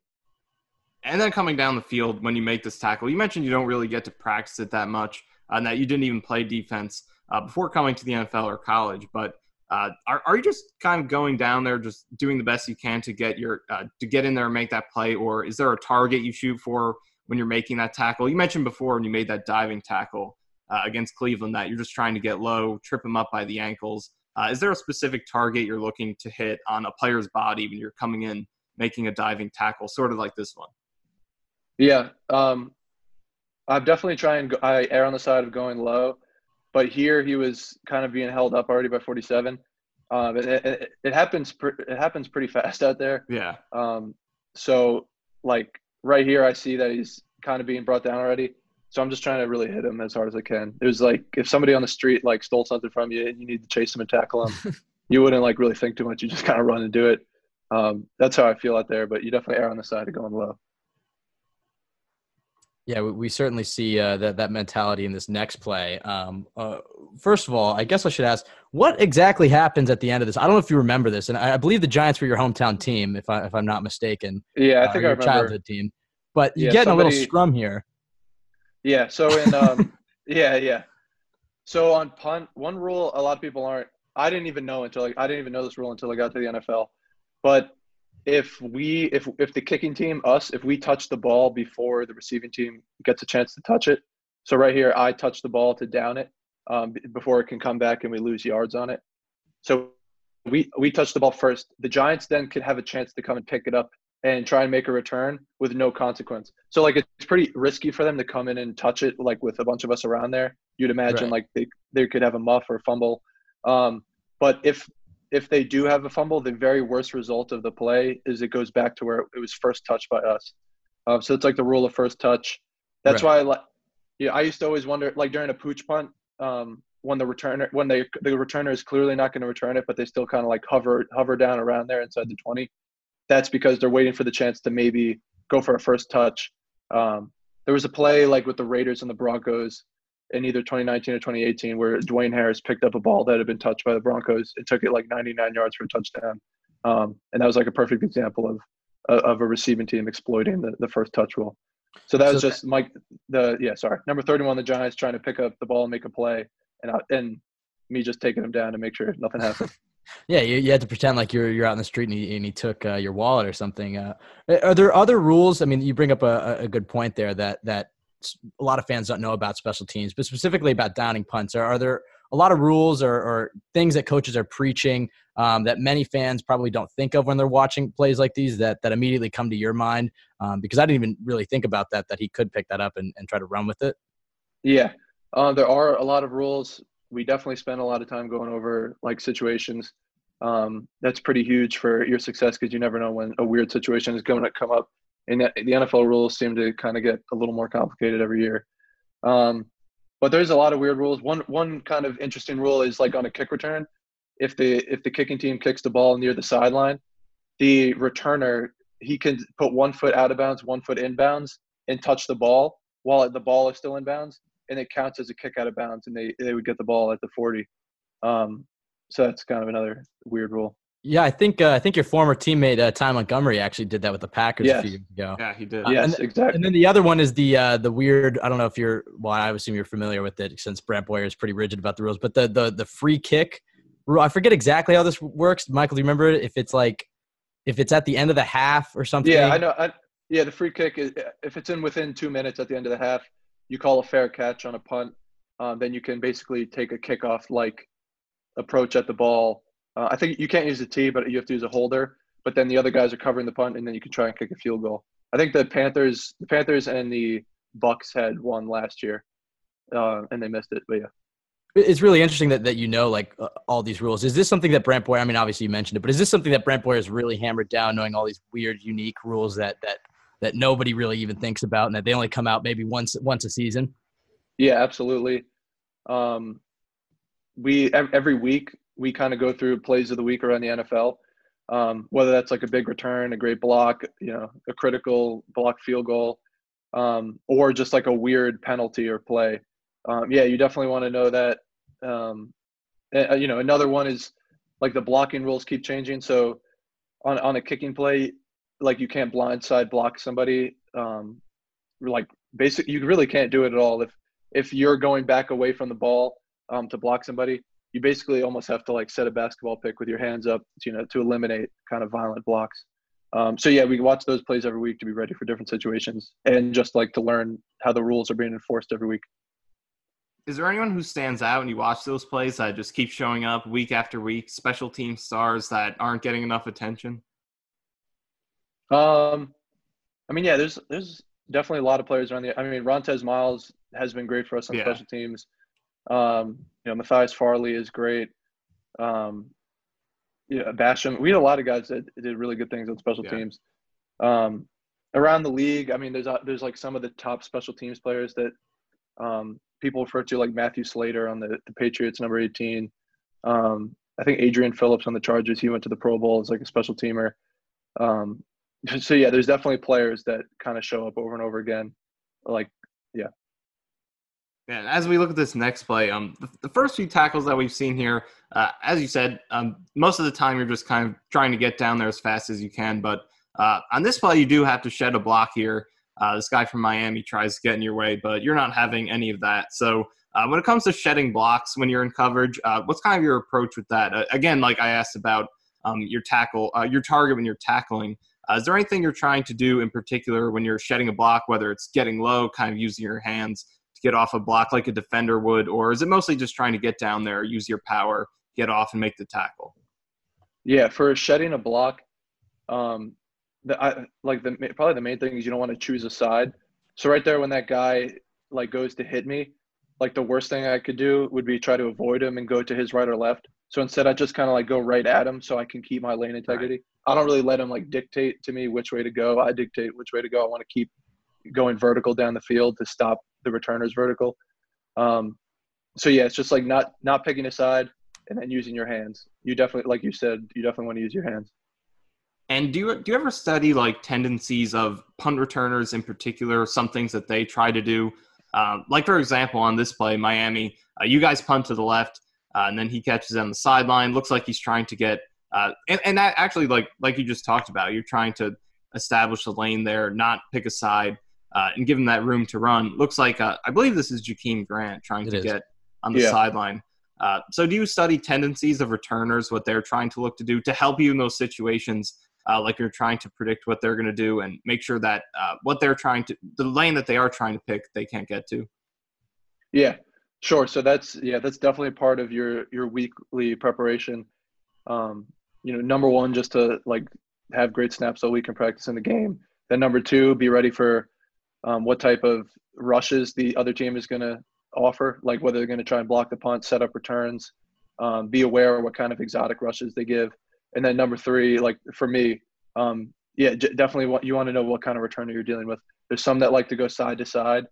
And then coming down the field when you make this tackle, you mentioned you don't really get to practice it that much, and that you didn't even play defense uh, before coming to the NFL or college. But uh, are, are you just kind of going down there, just doing the best you can to get your uh, to get in there and make that play, or is there a target you shoot for when you're making that tackle? You mentioned before when you made that diving tackle uh, against Cleveland that you're just trying to get low, trip him up by the ankles. Uh, is there a specific target you're looking to hit on a player's body when you're coming in making a diving tackle, sort of like this one? Yeah, um, I'm definitely trying. Go, I err on the side of going low, but here he was kind of being held up already by 47. Um, it, it, it happens. It happens pretty fast out there. Yeah. Um, so like right here, I see that he's kind of being brought down already. So I'm just trying to really hit him as hard as I can. It was like if somebody on the street like stole something from you and you need to chase him and tackle him, [LAUGHS] you wouldn't like really think too much. You just kind of run and do it. Um, that's how I feel out there. But you definitely err on the side of going low. Yeah, we, we certainly see uh, that that mentality in this next play. Um, uh, first of all, I guess I should ask, what exactly happens at the end of this? I don't know if you remember this, and I, I believe the Giants were your hometown team, if I if I'm not mistaken. Yeah, I uh, think your I remember. childhood team. But you Yeah, get in a little scrum here. Yeah. So in [LAUGHS] um, yeah, yeah. So on punt, one rule a lot of people aren't. I didn't even know until like, I didn't even know this rule until I got to the NFL. But if we if if the kicking team us if we touch the ball before the receiving team gets a chance to touch it. So right here, I touch the ball to down it um, before it can come back and we lose yards on it. So we we touch the ball first. The Giants then could have a chance to come and pick it up and try and make a return with no consequence. So like it's pretty risky for them to come in and touch it like with a bunch of us around there. You'd imagine Right. like they they could have a muff or a fumble. Um, but if if they do have a fumble, the very worst result of the play is it goes back to where it was first touched by us. Um, so it's like the rule of first touch. That's why I like. Yeah, I used to always wonder like during a pooch punt, um, when the returner when they the returner is clearly not going to return it, but they still kind of like hover hover down around there inside the twenty. That's because they're waiting for the chance to maybe go for a first touch. Um, there was a play like with the Raiders and the Broncos in either 2019 or 2018 where Dwayne Harris picked up a ball that had been touched by the Broncos and took it like 99 yards for a touchdown. Um, and that was like a perfect example of of a receiving team exploiting the, the first touch rule. So that was So just Mike. The yeah, sorry, number 31, the Giants trying to pick up the ball and make a play, and I, and me just taking him down to make sure nothing happened. [LAUGHS] Yeah, you, you had to pretend like you're you're out in the street and he, and he took uh, your wallet or something. Uh, are there other rules? I mean, you bring up a, a good point there that that a lot of fans don't know about special teams, but specifically about downing punts. Are, are there a lot of rules or, or things that coaches are preaching um, that many fans probably don't think of when they're watching plays like these that that immediately come to your mind? Um, because I didn't even really think about that that he could pick that up and, and try to run with it. Yeah, uh, there are a lot of rules. We definitely spend a lot of time going over like situations. Um, that's pretty huge for your success because you never know when a weird situation is going to come up. And the NFL rules seem to kind of get a little more complicated every year. Um, but there's a lot of weird rules. One one kind of interesting rule is like on a kick return, if the if the kicking team kicks the ball near the sideline, the returner he can put one foot out of bounds, one foot inbounds, and touch the ball while the ball is still in bounds, and it counts as a kick out of bounds, and they they would get the ball at the 40. Um, so that's kind of another weird rule. Yeah, I think uh, I think your former teammate uh, Ty Montgomery actually did that with the Packers yes. a few years ago. Yeah, he did. Uh, Yes, and, exactly. And then the other one is the uh, the weird. I don't know if you're. Well, I assume you're familiar with it since Brant Boyer is pretty rigid about the rules. But the the the free kick rule. I forget exactly how this works. Michael, do you remember it? If it's like if it's at the end of the half or something. Yeah, I know. I, yeah, the free kick is if it's in within two minutes at the end of the half, you call a fair catch on a punt. Um, then you can basically take a kickoff like approach at the ball. Uh, I think you can't use the tee, but you have to use a holder. But then the other guys are covering the punt, and then you can try and kick a field goal. I think the Panthers, the Panthers, and the Bucks had one last year, uh, and they missed it. But yeah. It's really interesting that, that you know like uh, all these rules. Is this something that Brant Boyer? I mean, obviously you mentioned it, but is this something that Brant Boyer has really hammered down, knowing all these weird, unique rules that that that nobody really even thinks about, and that they only come out maybe once once a season? Yeah, absolutely. Um, we every week we kind of go through plays of the week around the NFL. Um, whether that's like a big return, a great block, you know, a critical block field goal, um, or just like a weird penalty or play. Um, yeah, you definitely want to know that. Um, you know, another one is like the blocking rules keep changing. So on on a kicking play, like you can't blindside block somebody. Um, like basic, you really can't do it at all if if you're going back away from the ball um, to block somebody, you basically almost have to like set a basketball pick with your hands up, you know, to eliminate kind of violent blocks. Um, so yeah, we watch those plays every week to be ready for different situations and just like to learn how the rules are being enforced every week. Is there anyone who stands out and you watch those plays that just keep showing up week after week? Special team stars that aren't getting enough attention. Um, I mean, yeah, there's there's definitely a lot of players around the. I mean, Rontez Miles has been great for us on Yeah. special teams. Um, you know, Matthias Farley is great. Um, yeah, Basham. We had a lot of guys that did really good things on special Yeah. teams. Um, around the league, I mean, there's uh, there's like some of the top special teams players that um, people refer to, like Matthew Slater on the, the Patriots, number 18. Um, I think Adrian Phillips on the Chargers. He went to the Pro Bowl as like a special teamer. Um, [LAUGHS] so yeah, there's definitely players that kind of show up over and over again. Like, Yeah, and as we look at this next play, um, the, the first few tackles that we've seen here, uh, as you said, um, most of the time you're just kind of trying to get down there as fast as you can. But uh, on this play, you do have to shed a block here. Uh, this guy from Miami tries to get in your way, but you're not having any of that. So uh, when it comes to shedding blocks when you're in coverage, uh, what's kind of your approach with that? Uh, again, like I asked about um, your tackle, your target when you're tackling. Is there anything you're trying to do in particular when you're shedding a block, whether it's getting low, kind of using your hands get off a block like a defender would, or is it mostly just trying to get down there, use your power, get off, and make the tackle? yeah, for shedding a block, um, the I, like the probably the main thing is you don't want to choose a side. So right there, when that guy like goes to hit me, like the worst thing I could do would be try to avoid him and go to his right or left. So instead, I just kind of like go right at him so I can keep my lane integrity. I don't really let him like dictate to me which way to go. I dictate which way to go. I want to keep going vertical down the field to stop the returners vertical. Um, so yeah, it's just like not not picking a side and then using your hands. You definitely, like you said, you definitely want to use your hands. And do you do you ever study like tendencies of punt returners in particular? Some things that they try to do, um, like for example, on this play, Miami, uh, you guys punt to the left, uh, and then he catches on the sideline. Looks like he's trying to get, uh, and, and that actually, like like you just talked about, you're trying to establish a lane there, not pick a side, uh, and give him that room to run. Looks like uh, I believe this is Jakeem Grant trying It to is. get on the Yeah. sideline. Uh, so, do you study tendencies of returners, what they're trying to look to do to help you in those situations? Uh, like you're trying to predict what they're going to do and make sure that uh, what they're trying to, the lane that they are trying to pick, they can't get to. Yeah. Sure. So that's yeah, that's definitely part of your your weekly preparation. Um, you know, number one, just to like have great snaps all week and practice in the game. Then number two, be ready for um, what type of rushes the other team is going to offer, like whether they're going to try and block the punt, set up returns. Um, be aware of what kind of exotic rushes they give. And then number three, like for me, um, yeah, j- definitely what you want to know what kind of returner you're dealing with. There's some that like to go side to side,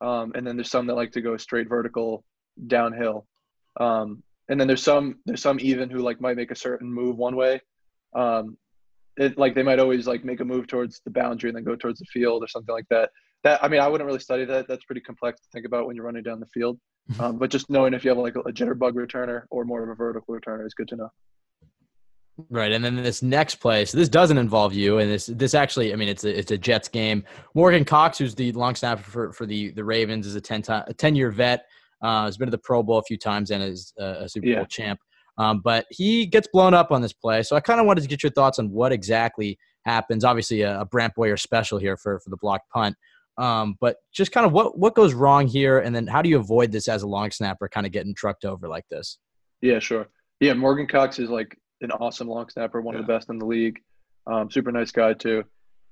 um, and then there's some that like to go straight vertical downhill. Um, and then there's some there's some even who like might make a certain move one way. Um, it like they might always like make a move towards the boundary and then go towards the field or something like that. That I mean, I wouldn't really study that. That's pretty complex to think about when you're running down the field. Um, but just knowing if you have like a, a jitterbug returner or more of a vertical returner is good to know. Right, and then this next play. So this doesn't involve you, and this this actually, I mean, it's a it's a Jets game. Morgan Cox, who's the long snapper for, for the the Ravens, is a ten time a ten year vet. Uh, has been to the Pro Bowl a few times and is a, a Super Yeah. Bowl champ. Um, but he gets blown up on this play. So I kind of wanted to get your thoughts on what exactly happens. Obviously, a, a Brant Boyer special here for for the blocked punt. Um, but just kind of what what goes wrong here, and then how do you avoid this as a long snapper, kind of getting trucked over like this? Yeah, sure. Yeah, Morgan Cox is like an awesome long snapper, one of the best in the league. Um, super nice guy too.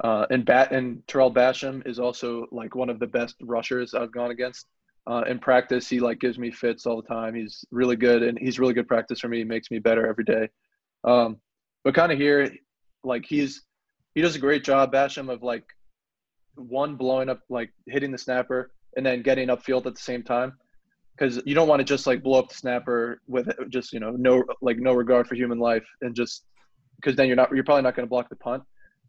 Uh, and Bat and Tarell Basham is also like one of the best rushers I've gone against. Uh, in practice, he like gives me fits all the time. He's really good, and he's really good practice for me. He makes me better every day. Um, but kind of here, like he's he does a great job, Basham, of like one blowing up, like hitting the snapper, and then getting upfield at the same time because you don't want to just like blow up the snapper with just you know no like no regard for human life and just because then you're not you're probably not going to block the punt.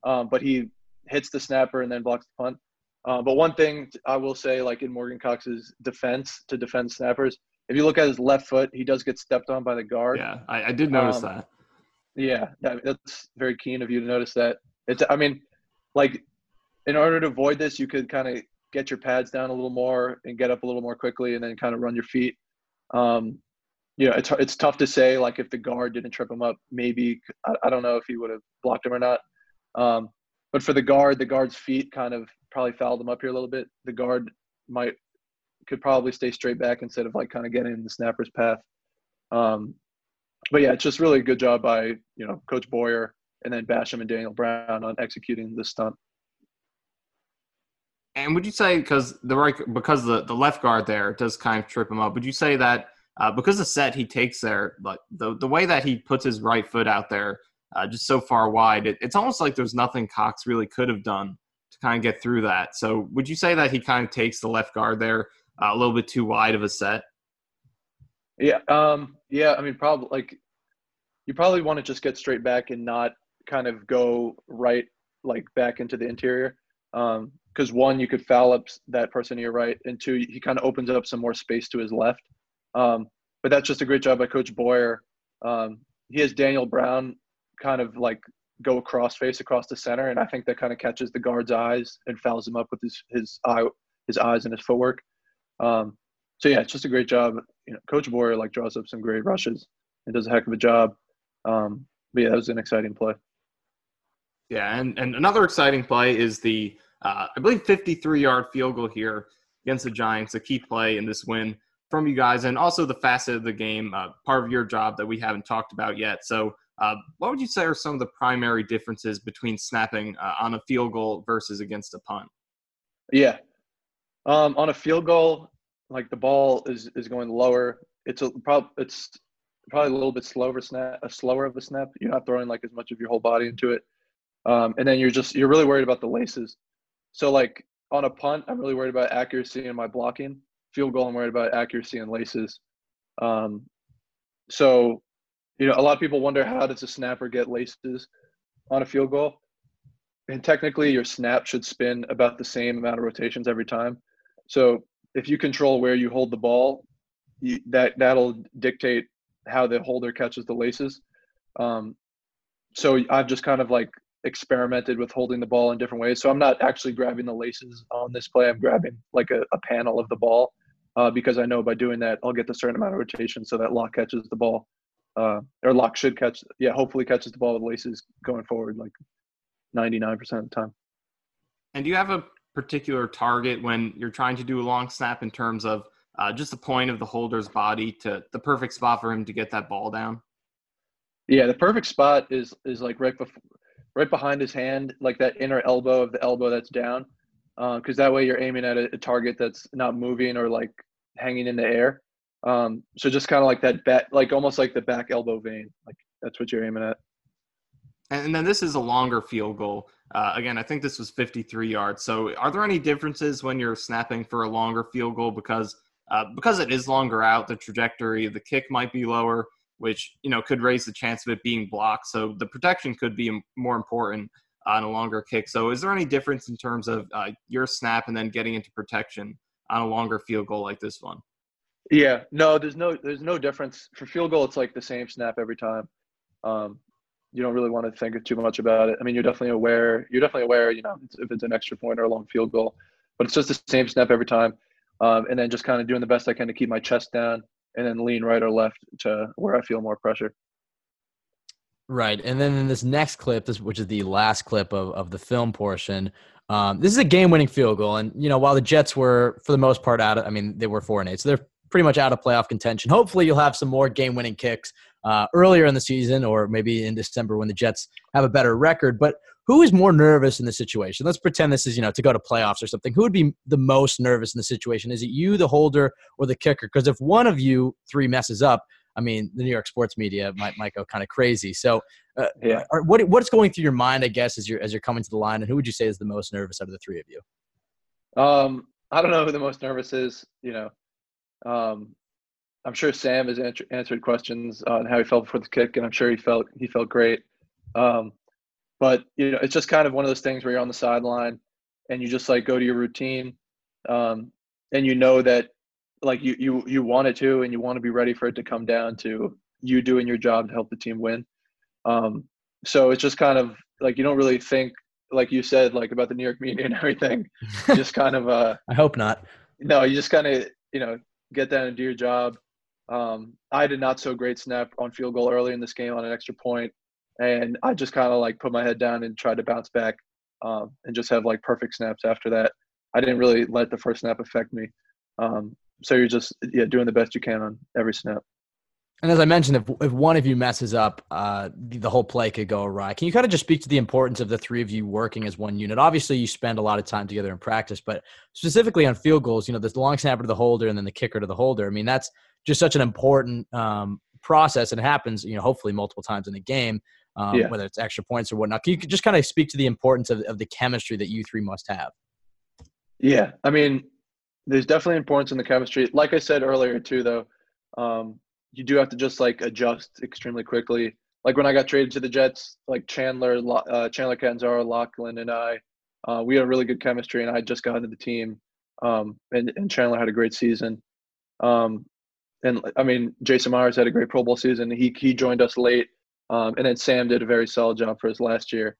Um, but he hits the snapper and then blocks the punt. Uh, but one thing I will say, like in Morgan Cox's defense to defend snappers, if you look at his left foot, he does get stepped on by the guard. Yeah, I, I did notice Um, that. Yeah, that, that's very keen of you to notice that. It's, I mean, like, in order to avoid this, you could kind of get your pads down a little more and get up a little more quickly, and then kind of run your feet. Um, you know, it's it's tough to say. Like, if the guard didn't trip him up, maybe I, I don't know if he would have blocked him or not. Um, but for the guard, the guard's feet kind of probably fouled him up here a little bit. The guard might could probably stay straight back instead of like kind of getting in the snapper's path. Um, but yeah, it's just really a good job by you know Coach Boyer and then Basham and Daniel Brown on executing this stunt. And would you say because the right because the, the left guard there does kind of trip him up? Would you say that uh, because the set he takes there, like the the way that he puts his right foot out there, uh, just so far wide, it, it's almost like there's nothing Cox really could have done to kind of get through that. So would you say that he kind of takes the left guard there uh, a little bit too wide of a set? Yeah, um, yeah. I mean, probably like you probably want to just get straight back and not kind of go right like back into the interior. Because one, you could foul up that person to your right, and two, he kind of opens up some more space to his left. Um, but that's just a great job by Coach Boyer. Um, he has Daniel Brown kind of like go across face across the center, and I think that kind of catches the guard's eyes and fouls him up with his his eye his eyes and his footwork. Um, so yeah, it's just a great job. You know, Coach Boyer like draws up some great rushes and does a heck of a job. Um, but yeah, that was an exciting play. Yeah, and, and another exciting play is the uh, I believe 53 yard field goal here against the Giants, a key play in this win from you guys, and also the facet of the game, uh, part of your job that we haven't talked about yet. So, uh, what would you say are some of the primary differences between snapping uh, on a field goal versus against a punt? Yeah, um, on a field goal, like the ball is is going lower. It's a prob it's probably a little bit slower snap, a slower of a snap. You're not throwing like as much of your whole body into it, um, and then you're just you're really worried about the laces. So like on a punt, I'm really worried about accuracy and my blocking. Field goal, I'm worried about accuracy and laces. Um, so, you know, a lot of people wonder how does a snapper get laces on a field goal? And technically, your snap should spin about the same amount of rotations every time. So, if you control where you hold the ball, you, that that'll dictate how the holder catches the laces. Um, so I've just kind of like experimented with holding the ball in different ways. So I'm not actually grabbing the laces on this play. I'm grabbing like a, a panel of the ball uh, because I know by doing that I'll get the certain amount of rotation so that lock catches the ball. Uh, or lock should catch, yeah, hopefully catches the ball with laces going forward like 99% of the time. And do you have a particular target when you're trying to do a long snap in terms of uh, just the point of the holder's body to the perfect spot for him to get that ball down? Yeah, the perfect spot is is like right before, right behind his hand, like that inner elbow of the elbow that's down, because uh, that way you're aiming at a, a, target that's not moving or like hanging in the air. Um, so just kind of like that back, like almost like the back elbow vein, like that's what you're aiming at. And then this is a longer field goal. Uh, again, I think this was 53 yards. So, are there any differences when you're snapping for a longer field goal because uh, because it is longer out, the trajectory of the kick might be lower, which you know could raise the chance of it being blocked. So the protection could be more important on a longer kick. So, is there any difference in terms of uh, your snap and then getting into protection on a longer field goal like this one? Yeah, no, there's no there's no difference for field goal. It's like the same snap every time. Um, you don't really want to think too much about it. I mean, you're definitely aware. You're definitely aware. You know, if it's an extra point or a long field goal, but it's just the same snap every time. Um, and then just kind of doing the best I can to keep my chest down, and then lean right or left to where I feel more pressure. Right, and then in this next clip, this which is the last clip of of the film portion, um, this is a game-winning field goal, and you know while the Jets were for the most part out, of, I mean they were four and eight, so they're pretty much out of playoff contention. Hopefully, you'll have some more game-winning kicks uh, earlier in the season or maybe in December when the Jets have a better record. But who is more nervous in the situation? Let's pretend this is, you know, to go to playoffs or something. Who would be the most nervous in the situation? Is it you, the holder, or the kicker? Because if one of you three messes up, I mean, the New York sports media might might go kind of crazy. So, uh, yeah, are, what what's going through your mind? I guess as you're as you're coming to the line, and who would you say is the most nervous out of the three of you? Um, I don't know who the most nervous is. You know, um, I'm sure Sam has answer, answered questions on how he felt before the kick, and I'm sure he felt he felt great. Um, but you know, it's just kind of one of those things where you're on the sideline and you just like go to your routine, um, and you know that like you you you want it to, and you want to be ready for it to come down to you doing your job to help the team win. Um, so it's just kind of like you don't really think, like you said, like about the New York media and [LAUGHS] everything. just kind of uh, I hope not. No, you just kind of you know get down and do your job um, I did not so great snap on field goal early in this game on an extra point, and I just kind of like put my head down and tried to bounce back um, and just have like perfect snaps after that. I didn't really let the first snap affect me. Um, so you're just yeah doing the best you can on every snap. And as I mentioned, if, if one of you messes up, uh, the, whole play could go awry. Can you kind of just speak to the importance of the three of you working as one unit? Obviously, you spend a lot of time together in practice, but specifically on field goals, you know, the long snapper to the holder and then the kicker to the holder. I mean, that's just such an important um, process and it happens, you know, hopefully multiple times in the game, um, yeah. whether it's extra points or whatnot. Can you just kind of speak to the importance of, of the chemistry that you three must have? Yeah. I mean, there's definitely importance in the chemistry. Like I said earlier, too, though, um, you do have to just like adjust extremely quickly. Like when I got traded to the Jets, like Chandler, uh, Chandler Catanzaro, Lachlan, and I, uh, we had really good chemistry, and I just got into the team. Um, and, and Chandler had a great season. Um, and I mean, Jason Myers had a great Pro Bowl season. He he joined us late, um, and then Sam did a very solid job for us last year.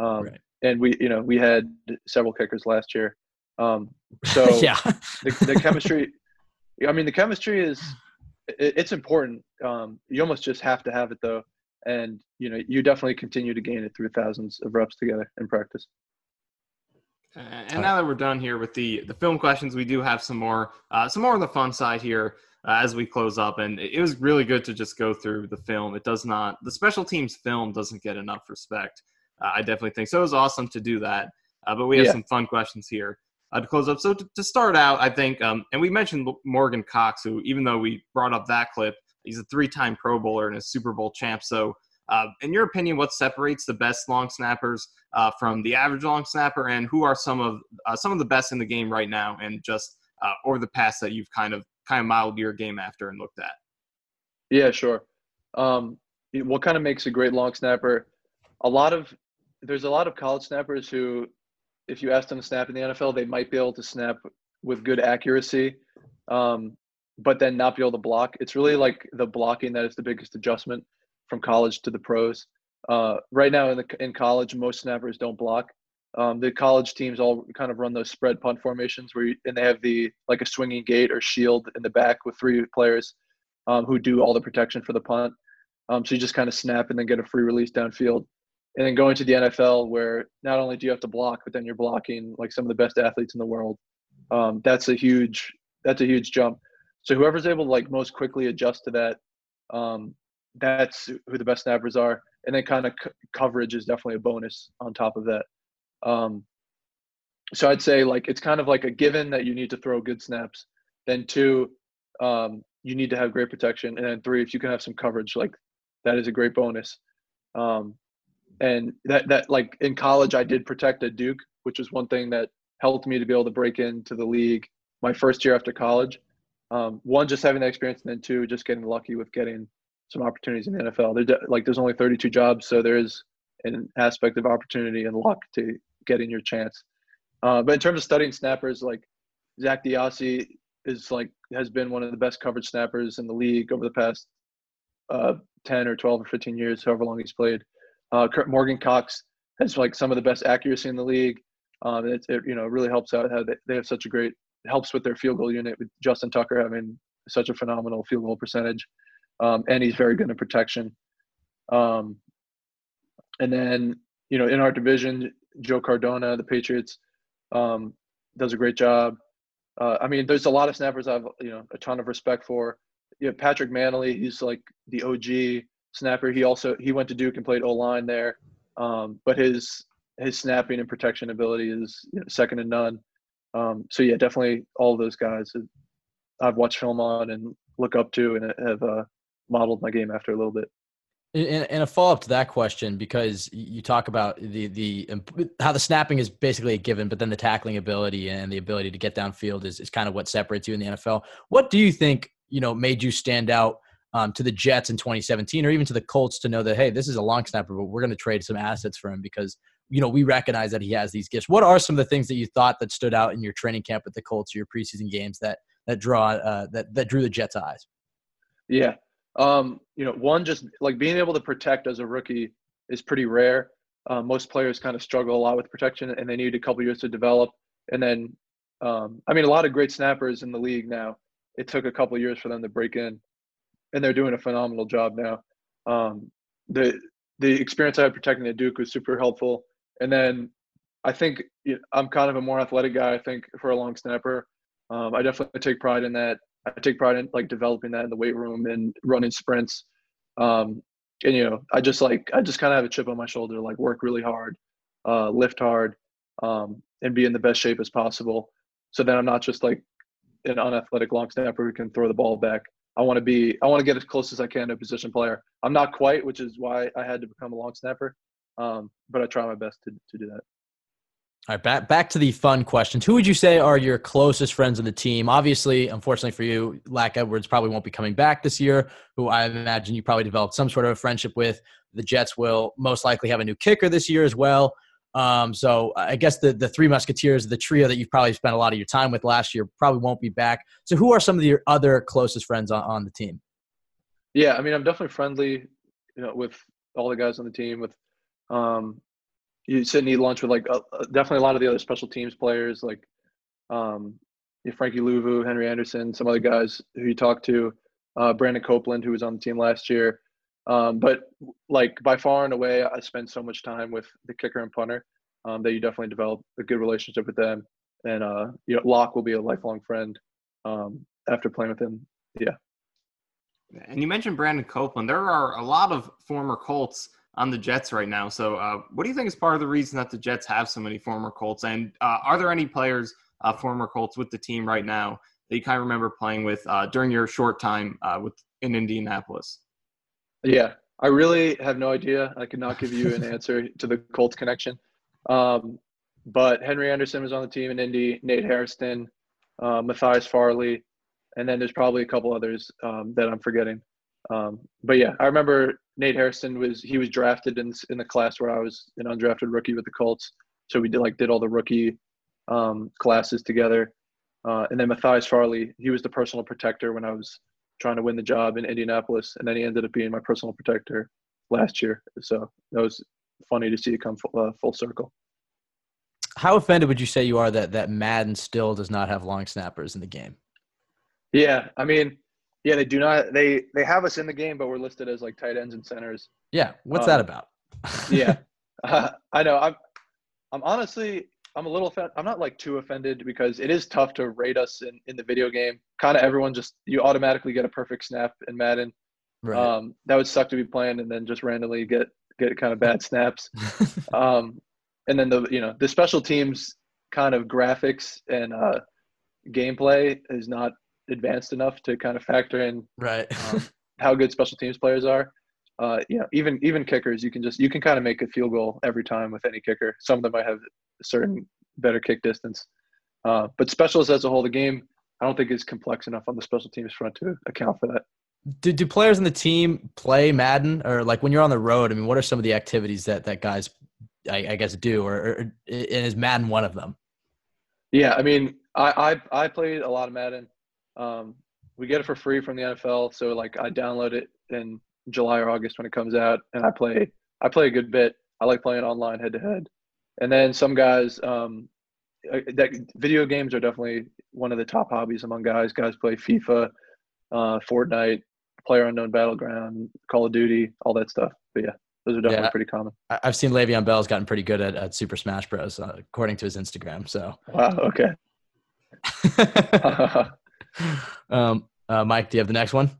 Um, right. And we, you know, we had several kickers last year. Um, so [LAUGHS] yeah, the, the chemistry. I mean, the chemistry is it, it's important. Um, you almost just have to have it though, and you know, you definitely continue to gain it through thousands of reps together in practice. And now that we're done here with the the film questions, we do have some more uh, some more on the fun side here uh, as we close up. And it was really good to just go through the film. It does not, the special teams film doesn't get enough respect. Uh, I definitely think so. It was awesome to do that. Uh, but we have yeah. some fun questions here uh, to close up. So to, to start out, I think, um, and we mentioned Morgan Cox, who, even though we brought up that clip, he's a three-time Pro Bowler and a Super Bowl champ. So, uh, in your opinion, what separates the best long snappers uh, from the average long snapper, and who are some of uh, some of the best in the game right now, and just uh, over the past that you've kind of kind of modeled your game after and looked at? Yeah, sure. Um, what kind of makes a great long snapper? A lot of there's a lot of college snappers who, if you ask them to snap in the NFL, they might be able to snap with good accuracy, um, but then not be able to block. It's really like the blocking that is the biggest adjustment from college to the pros. Uh, right now in the in college, most snappers don't block, um, the college teams all kind of run those spread punt formations where you, and they have the like a swinging gate or shield in the back with three players um, who do all the protection for the punt. Um, so you just kind of snap and then get a free release downfield. And then going to the NFL where not only do you have to block, but then you're blocking like some of the best athletes in the world. Um, that's a huge that's a huge jump. So whoever's able to like most quickly adjust to that, um, that's who the best snappers are. And then kind of c- coverage is definitely a bonus on top of that. Um, so I'd say like it's kind of like a given that you need to throw good snaps. Then two, um, you need to have great protection, and then three, if you can have some coverage, like that is a great bonus. Um, and that that like in college, I did protect at Duke, which was one thing that helped me to be able to break into the league my first year after college. Um, one, just having that experience, and then two, just getting lucky with getting some opportunities in the NFL. There, like, there's only 32 jobs, so there is an aspect of opportunity and luck to getting your chance. Uh, but in terms of studying snappers, like Zach DeOssie is like has been one of the best coverage snappers in the league over the past uh, 10 or 12 or 15 years, however long he's played. Uh, Kurt Morgan Cox has like some of the best accuracy in the league. Um, it, it, you know really helps out how they, they have such a great helps with their field goal unit with Justin Tucker having such a phenomenal field goal percentage, um, and he's very good in protection. Um, and then you know in our division, Joe Cardona, the Patriots, um, does a great job. Uh, I mean, there's a lot of snappers I've you know a ton of respect for. You Patrick Mannelly, he's like the OG snapper. He also he went to Duke and played O line there, um, but his his snapping and protection ability is you know, second to none. Um, so yeah, definitely all those guys I've watched film on and look up to and have uh, modeled my game after a little bit. And, a follow up to that question, because you talk about the the how the snapping is basically a given, but then the tackling ability and the ability to get downfield is, is kind of what separates you in the NFL. What do you think you know made you stand out um, to the Jets in 2017, or even to the Colts to know that hey, this is a long snapper, but we're going to trade some assets for him because you know we recognize that he has these gifts. What are some of the things that you thought that stood out in your training camp with the Colts, or your preseason games that that draw uh, that that drew the Jets' eyes? Yeah, um, you know, one just like being able to protect as a rookie is pretty rare. Uh, most players kind of struggle a lot with protection, and they need a couple years to develop. And then, um, I mean, a lot of great snappers in the league now. It took a couple years for them to break in, and they're doing a phenomenal job now. Um, the the experience I had protecting at Duke was super helpful. And then, I think you know, I'm kind of a more athletic guy. I think for a long snapper, um, I definitely take pride in that. I take pride in like developing that in the weight room and running sprints. Um, and you know, I just like I just kind of have a chip on my shoulder, like work really hard, uh, lift hard, um, and be in the best shape as possible. So then I'm not just like an unathletic long snapper who can throw the ball back. I want to be I want to get as close as I can to a position player. I'm not quite, which is why I had to become a long snapper. Um, but I try my best to to do that. All right, back back to the fun questions. Who would you say are your closest friends on the team? Obviously, unfortunately for you, Lack Edwards probably won't be coming back this year. Who I imagine you probably developed some sort of a friendship with. The Jets will most likely have a new kicker this year as well. Um, so I guess the the three Musketeers, the trio that you've probably spent a lot of your time with last year, probably won't be back. So who are some of your other closest friends on, on the team? Yeah, I mean, I'm definitely friendly, you know, with all the guys on the team. With um, you sit and eat lunch with like uh, uh, definitely a lot of the other special teams players like um, Frankie Luvu, Henry Anderson, some other guys who you talked to, uh, Brandon Copeland, who was on the team last year. Um, but like by far and away, I spend so much time with the kicker and punter um, that you definitely develop a good relationship with them. And uh, you know, Locke will be a lifelong friend um, after playing with him. Yeah. And you mentioned Brandon Copeland. There are a lot of former Colts on the Jets right now. So, uh, what do you think is part of the reason that the Jets have so many former Colts? And uh, are there any players, uh, former Colts, with the team right now that you kind of remember playing with uh, during your short time uh, with in Indianapolis? Yeah, I really have no idea. I could not give you an [LAUGHS] answer to the Colts connection. Um, but Henry Anderson was on the team in Indy, Nate Hairston, uh, Matthias Farley, and then there's probably a couple others um, that I'm forgetting. Um, but yeah, I remember Nate Hairston was he was drafted in in the class where I was an undrafted rookie with the Colts. So we did like did all the rookie um, classes together. Uh, and then Matthias Farley, he was the personal protector when I was trying to win the job in Indianapolis, and then he ended up being my personal protector last year. So that was funny to see it come full, uh, full circle. How offended would you say you are that that Madden still does not have long snappers in the game? Yeah, I mean, yeah, they do not. They they have us in the game, but we're listed as like tight ends and centers. Yeah, what's um, that about? [LAUGHS] yeah, uh, I know. I'm I'm honestly I'm a little offended. I'm not like too offended because it is tough to rate us in, in the video game. Kind of everyone just you automatically get a perfect snap in Madden. Right. Um, that would suck to be playing and then just randomly get get kind of bad snaps. [LAUGHS] Um, and then the you know the special teams kind of graphics and uh, gameplay is not advanced enough to kind of factor in right. um, [LAUGHS] how good special teams players are. Uh, you know, even even kickers, you can just you can kind of make a field goal every time with any kicker. Some of them might have a certain better kick distance, uh, but specials as a whole, the game I don't think is complex enough on the special teams front to account for that. do, do players in the team play Madden or like when you're on the road? I mean, what are some of the activities that that guys, I, I guess, do, or, or and is Madden one of them? Yeah, I mean, I I, I played a lot of Madden. Um, we get it for free from the NFL, so like I download it in July or August when it comes out, and I play I play a good bit. I like playing online head to head, and then some guys. Um, uh, that video games are definitely one of the top hobbies among guys. Guys play FIFA, uh, Fortnite, Player Unknown Battleground, Call of Duty, all that stuff. But yeah, those are definitely Yeah. pretty common. I've seen Le'Veon Bell's gotten pretty good at, at Super Smash Bros. Uh, according to his Instagram. So, Wow. Okay. [LAUGHS] [LAUGHS] um, uh, Mike, do you have the next one?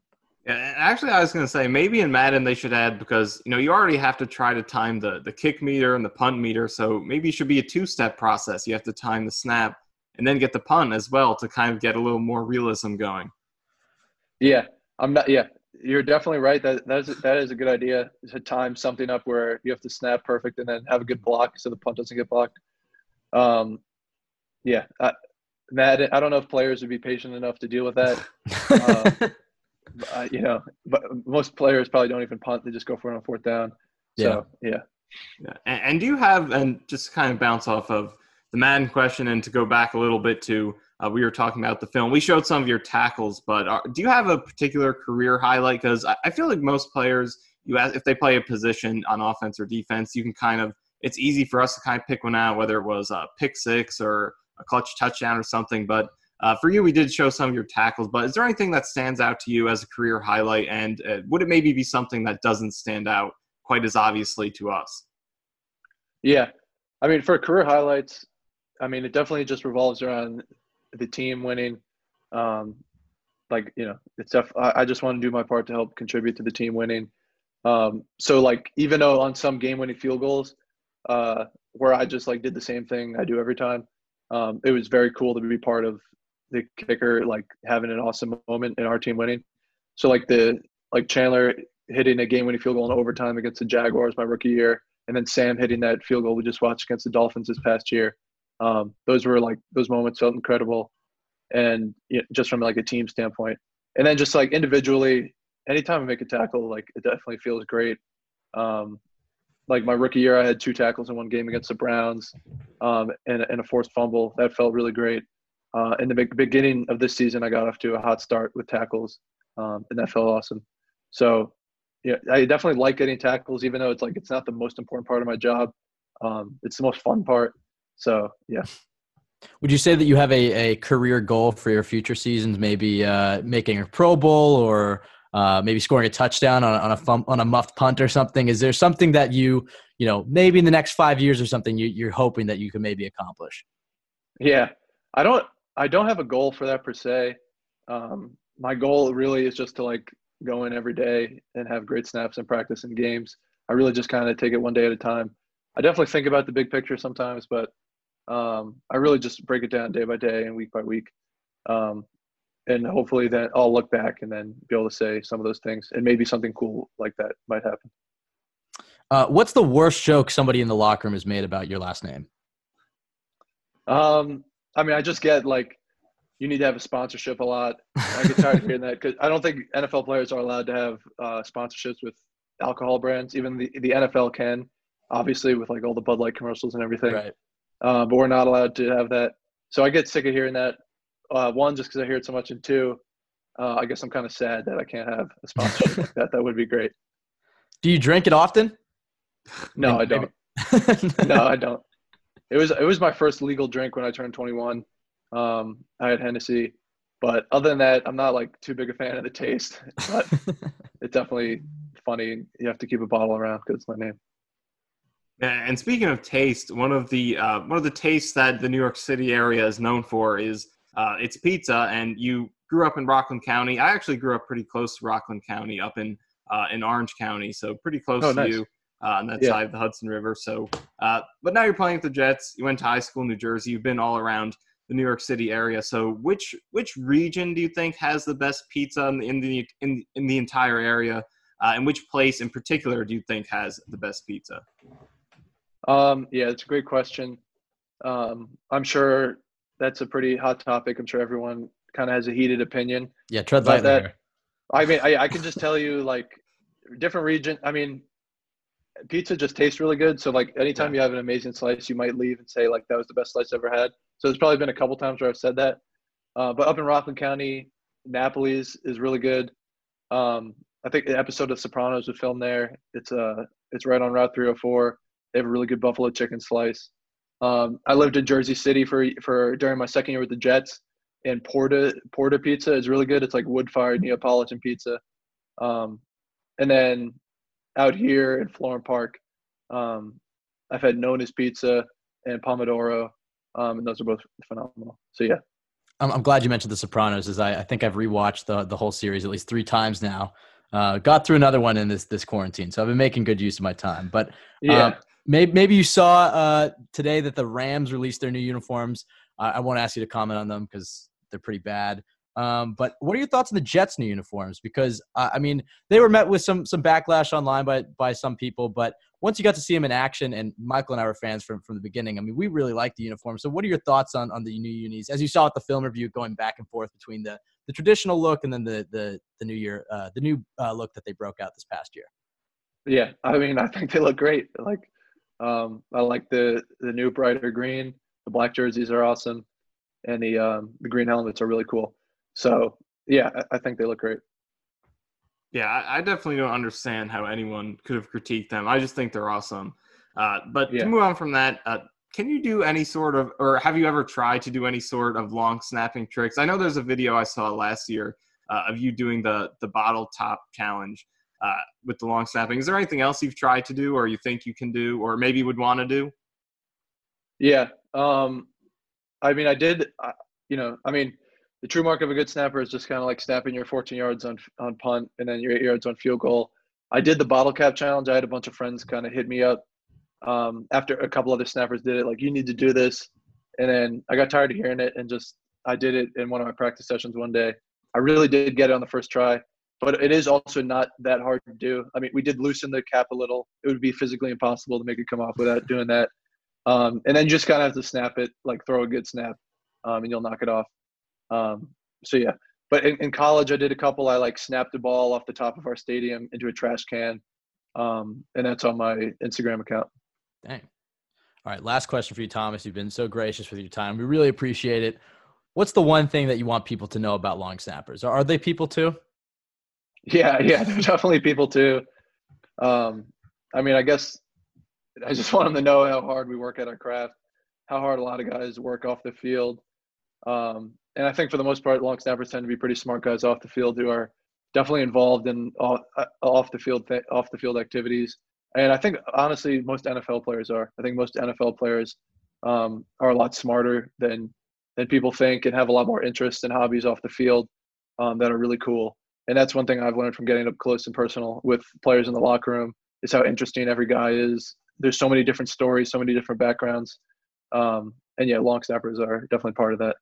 Yeah, actually, I was going to say maybe in Madden they should add because you know you already have to try to time the the kick meter and the punt meter, so maybe it should be a two step process. You have to time the snap and then get the punt as well to kind of get a little more realism going. Yeah, I'm not. Yeah, you're definitely right. That that is that is a good idea to time something up where you have to snap perfect and then have a good block so the punt doesn't get blocked. Um, yeah, I, Madden. I don't know if players would be patient enough to deal with that. [LAUGHS] Uh, uh, you know, but most players probably don't even punt; they just go for it on fourth down. So yeah, Yeah. And, and do you have, and just kind of bounce off of the Madden question and to go back a little bit to, uh, we were talking about the film. We showed some of your tackles, but uh, do you have a particular career highlight? Because I, I feel like most players, you ask, if they play a position on offense or defense, you can kind of, it's easy for us to kind of pick one out, whether it was a pick six or a clutch touchdown or something. But uh, for you, we did show some of your tackles, but is there anything that stands out to you as a career highlight? And uh, would it maybe be something that doesn't stand out quite as obviously to us? yeah. I mean, for career highlights, I mean, it definitely just revolves around the team winning. Um, like you know, it's def- I, I just want to do my part to help contribute to the team winning. Um, so like even though on some game-winning field goals, uh, where I just like did the same thing I do every time, um, it was very cool to be part of the kicker like having an awesome moment in our team winning. So like the like Chandler hitting a game-winning field goal in overtime against the Jaguars my rookie year, and then Sam hitting that field goal we just watched against the Dolphins this past year. Um, those were like those moments felt incredible, and you know, just from like a team standpoint, and then just like individually, anytime I make a tackle, like it definitely feels great. Um, like my rookie year, I had two tackles in one game against the Browns, um, and, and a forced fumble. That felt really great. Uh, in the beginning of this season, I got off to a hot start with tackles, um, and that felt awesome. So, yeah, I definitely like getting tackles, even though it's like it's not the most important part of my job. Um, it's the most fun part. So, yeah. Would you say that you have a, a career goal for your future seasons? Maybe uh, making a Pro Bowl or uh, maybe scoring a touchdown on, a- on a fum- on a muffed punt or something. Is there something that you you know maybe in the next five years or something you, you're hoping that you can maybe accomplish? Yeah, I don't. I don't have a goal for that per se. Um, my goal really is just to like go in every day and have great snaps and practice in games. I really just kind of take it one day at a time. I definitely think about the big picture sometimes, but um, I really just break it down day by day and week by week. Um, and hopefully that I'll look back and then be able to say some of those things and maybe something cool like that might happen. Uh, what's the worst joke somebody in the locker room has made about your last name? Um, I mean, I just get like, you need to have a sponsorship a lot. I get tired of hearing that because I don't think NFL players are allowed to have uh, sponsorships with alcohol brands. Even the, the NFL can, obviously, with like all the Bud Light commercials and everything. Right. Uh, but we're not allowed to have that. So I get sick of hearing that. Uh, one, just because I hear it so much, and two, uh, I guess I'm kind of sad that I can't have a sponsorship like that. That would be great. Do you drink it often? No, I don't. [LAUGHS] no, I don't. It was it was my first legal drink when I turned 21. Um, I had Hennessy, but other than that, I'm not like too big a fan of the taste. But [LAUGHS] it's definitely funny. You have to keep a bottle around because it's my name. And speaking of taste, one of the uh, one of the tastes that the New York City area is known for is uh, it's pizza. And you grew up in Rockland County. I actually grew up pretty close to Rockland County, up in uh, in Orange County, so pretty close Oh, to nice. you uh, on that Yeah. side of the Hudson River. So, uh, but now you're playing with the Jets. You went to high school in New Jersey. You've been all around the New York City area. So, which which region do you think has the best pizza in the in the in, in the entire area? Uh, and which place in particular do you think has the best pizza? Um, yeah, it's a great question. Um, I'm sure that's a pretty hot topic. I'm sure everyone kind of has a heated opinion. Yeah, tread lightly that. I mean, I, I can just tell you, like, different region. I mean, pizza just tastes really good. So, like, anytime you have an amazing slice, you might leave and say, like, that was the best slice I ever had. So, there's probably been a couple times where I've said that. Uh, but up in Rockland County, Napoli's is really good. Um, I think an episode of Sopranos was filmed there. It's uh, it's right on Route 304. They have a really good buffalo chicken slice. Um, I lived in Jersey City for for during my second year with the Jets, and Porta Porta Pizza is really good. It's like wood fired Neapolitan pizza. Um, and then out here in Florham Park, um, I've had Nona's Pizza and Pomodoro, um, and those are both phenomenal. So yeah, I'm, I'm glad you mentioned The Sopranos, as I, I think I've rewatched the the whole series at least three times now. Uh, got through another one in this this quarantine, so I've been making good use of my time. But yeah. Maybe, maybe you saw uh, today that the Rams released their new uniforms. Uh, I won't ask you to comment on them because they're pretty bad. Um, but what are your thoughts on the Jets' new uniforms? Because uh, I mean, they were met with some some backlash online by by some people, but once you got to see them in action, and Michael and I were fans from from the beginning. I mean, we really liked the uniform. So, what are your thoughts on on the new unis as you saw at the film review, going back and forth between the the traditional look and then the the the new year uh, the new uh, look that they broke out this past year? Yeah, I mean, I think they look great. Like, um, I like the the new brighter green. The black jerseys are awesome, and the um, the green helmets are really cool. So yeah, I, I think they look great. Yeah, I, I definitely don't understand how anyone could have critiqued them. I just think they're awesome. Uh, but Yeah. to move on from that, uh, can you do any sort of, or have you ever tried to do any sort of long snapping tricks? I know there's a video I saw last year uh, of you doing the the bottle top challenge uh, with the long snapping. Is there anything else you've tried to do, or you think you can do, or maybe would want to do? Yeah. Um, I mean, I did. Uh, you know, I mean, the true mark of a good snapper is just kind of like snapping your 14 yards on on punt and then your eight yards on field goal. I did the bottle cap challenge. I had a bunch of friends kind of hit me up um, after a couple other snappers did it. Like, you need to do this, and then I got tired of hearing it and just I did it in one of my practice sessions one day. I really did get it on the first try, but it is also not that hard to do. I mean, we did loosen the cap a little. It would be physically impossible to make it come off without [LAUGHS] doing that. Um, and then just kind of have to snap it, like throw a good snap, um, and you'll knock it off. Um, so yeah, but in, in college I did a couple. I like snapped the ball off the top of our stadium into a trash can, um, and that's on my Instagram account. Dang. All right, last question for you, Thomas. You've been so gracious with your time. We really appreciate it. What's the one thing that you want people to know about long snappers? Are, are they people too? Yeah, yeah, [LAUGHS] definitely people too. Um, I mean, I guess I just [LAUGHS] want them to know how hard we work at our craft, how hard a lot of guys work off the field. Um, and I think for the most part, long snappers tend to be pretty smart guys off the field who are definitely involved in off, uh, off the field off the field activities. And I think honestly, most NFL players are. I think most NFL players um, are a lot smarter than than people think and have a lot more interests and hobbies off the field um, that are really cool. And that's one thing I've learned from getting up close and personal with players in the locker room is how interesting every guy is. There's so many different stories, so many different backgrounds. Um, and yeah, long snappers are definitely part of that.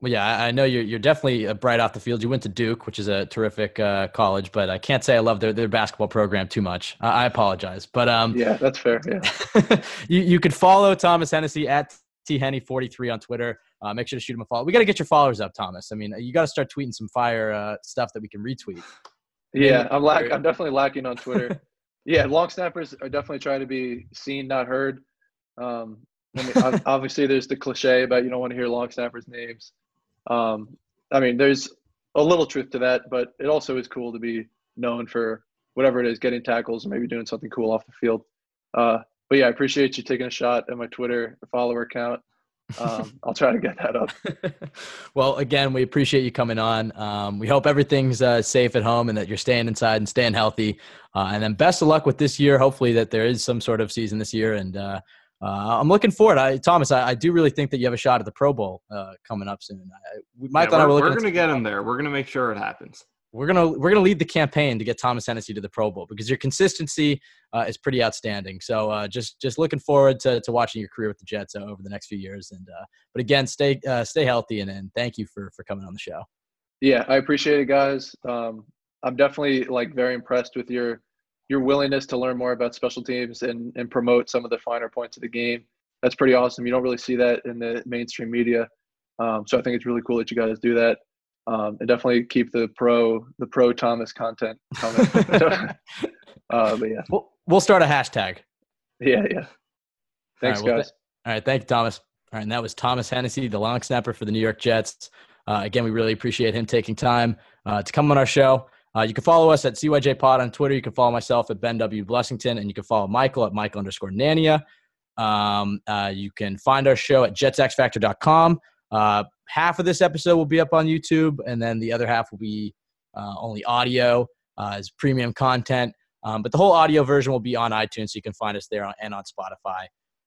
Well, yeah, I know you're you're definitely uh, bright off the field. You went to Duke, which is a terrific uh, college, but I can't say I love their, their basketball program too much. I, I apologize, but um, Yeah, that's fair. Yeah. [LAUGHS] you you could follow Thomas Hennessy at thenny43 on Twitter. Uh, make sure to shoot him a follow. We got to get your followers up, Thomas. I mean, you got to start tweeting some fire uh, stuff that we can retweet. [LAUGHS] Yeah, I'm lack. I'm definitely lacking on Twitter. [LAUGHS] yeah, long snappers are definitely trying to be seen, not heard. Um, I mean, [LAUGHS] obviously, there's the cliche about you don't want to hear long snappers' names. Um, I mean, there's a little truth to that, but it also is cool to be known for whatever it is, getting tackles, or maybe doing something cool off the field. Uh, but yeah, I appreciate you taking a shot at my Twitter follower count. um, [LAUGHS] I'll try to get that up. [LAUGHS] well, again, we appreciate you coming on. Um, we hope everything's uh, safe at home and that you're staying inside and staying healthy. Uh, and then best of luck with this year. Hopefully, that there is some sort of season this year. And uh, uh I'm looking forward. I, Thomas, I, I, do really think that you have a shot at the Pro Bowl uh, coming up soon. I, we might yeah, we're, we're going to get him there. We're going to make sure it happens we're gonna we're gonna lead the campaign to get Thomas Hennessy to the Pro Bowl because your consistency uh, is pretty outstanding. So uh, just just looking forward to, to watching your career with the Jets uh, over the next few years. And uh, but again, stay uh, stay healthy and, and thank you for for coming on the show. Yeah, I appreciate it, guys. Um, I'm definitely like very impressed with your your willingness to learn more about special teams and and promote some of the finer points of the game. That's pretty awesome. You don't really see that in the mainstream media. Um, so I think it's really cool that you guys do that um, and definitely keep the pro the pro Thomas content coming. [LAUGHS] uh, but yeah, we'll, we'll start a hashtag. Yeah, yeah. Thanks, all right, well, guys. Th- all right, thank you, Thomas. All right, and that was Thomas Hennessy, the long snapper for the New York Jets. Uh, again, we really appreciate him taking time uh, to come on our show. Uh, you can follow us at CYJ Pod on Twitter. You can follow myself at Ben W. Blessington, and you can follow Michael at Michael underscore Nania. Um, uh, you can find our show at jetsxfactor.com. Uh, half of this episode will be up on YouTube, and then the other half will be uh, only audio uh, as premium content. Um, but the whole audio version will be on iTunes, so you can find us there on, and on Spotify.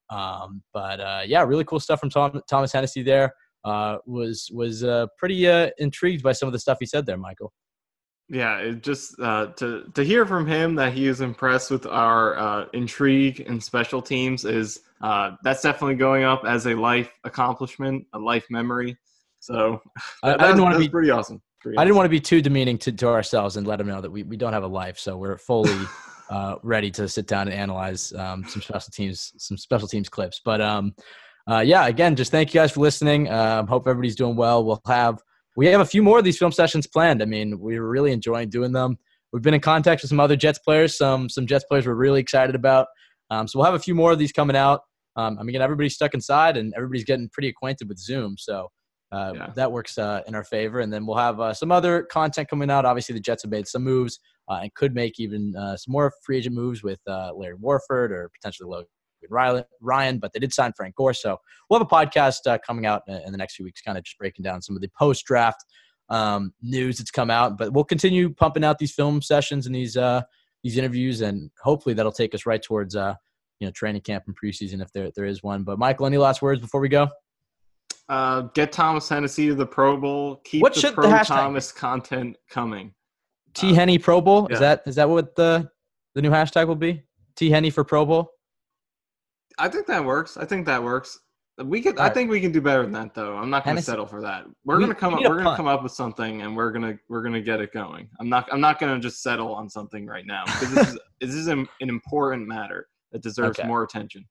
Um, but uh, yeah, really cool stuff from Tom, Thomas Hennessy there. Uh, was was uh, pretty uh, intrigued by some of the stuff he said there, Michael. Yeah, it just uh, to to hear from him that he is impressed with our uh, intrigue and special teams is uh, that's definitely going up as a life accomplishment, a life memory. So [LAUGHS] that, I, didn't want to be pretty awesome. Pretty I didn't want to be too demeaning to, to ourselves and let him know that we, we don't have a life. So we're fully [LAUGHS] uh, ready to sit down and analyze um, some special teams, some special teams clips. But um, uh, yeah, again, just thank you guys for listening. Um, hope everybody's doing well. We'll have we have a few more of these film sessions planned. I mean, we're really enjoying doing them. We've been in contact with some other Jets players, some some Jets players we're really excited about. Um, so we'll have a few more of these coming out. Um, I mean, again, everybody's stuck inside and everybody's getting pretty acquainted with Zoom, so uh, yeah. that works uh, in our favor. And then we'll have uh, some other content coming out. Obviously, the Jets have made some moves uh, and could make even uh, some more free agent moves with uh, Larry Warford or potentially Logan Ryan, but they did sign Frank Gore. So we'll have a podcast uh, coming out in the next few weeks, kind of just breaking down some of the post draft um, news that's come out. But we'll continue pumping out these film sessions and these uh, these interviews, and hopefully that'll take us right towards uh, you know training camp and preseason if there there is one. But Michael, any last words before we go? Uh, get Thomas Hennessy to the Pro Bowl. Keep what the Pro the Thomas content coming. T Henny Pro Bowl yeah. is that is that what the the new hashtag will be? T Henny for Pro Bowl. I think that works. I think that works. We could. I think we can do better than that, though. I'm not going to settle for that. We're going to come up. We're going to come up with something, and we're going to we're going to get it going. I'm not. I'm not going to just settle on something right now because this is [LAUGHS] this is an, an important matter that deserves okay. more attention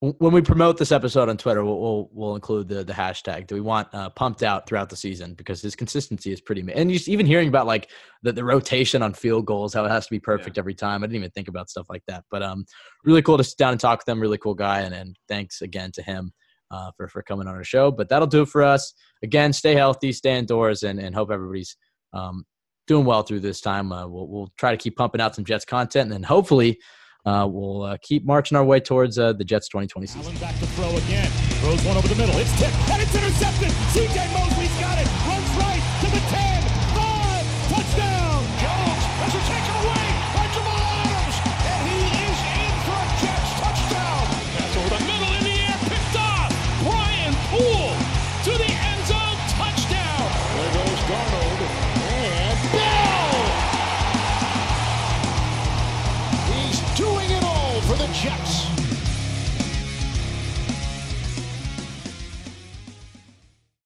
when we promote this episode on Twitter, we'll we'll, we'll include the the hashtag. Do we want uh, pumped out throughout the season because his consistency is pretty. And just even hearing about like the, the rotation on field goals, how it has to be perfect yeah. every time. I didn't even think about stuff like that. But um, really cool to sit down and talk with them. Really cool guy, and and thanks again to him uh, for for coming on our show. But that'll do it for us. Again, stay healthy, stay indoors, and and hope everybody's um doing well through this time. Uh, we'll we'll try to keep pumping out some Jets content, and then hopefully uh, we'll uh, keep marching our way towards uh, the Jets 2020 season. Allen back to throw again. Throws one over the middle. It's tipped and it's intercepted. C.J. Mosley's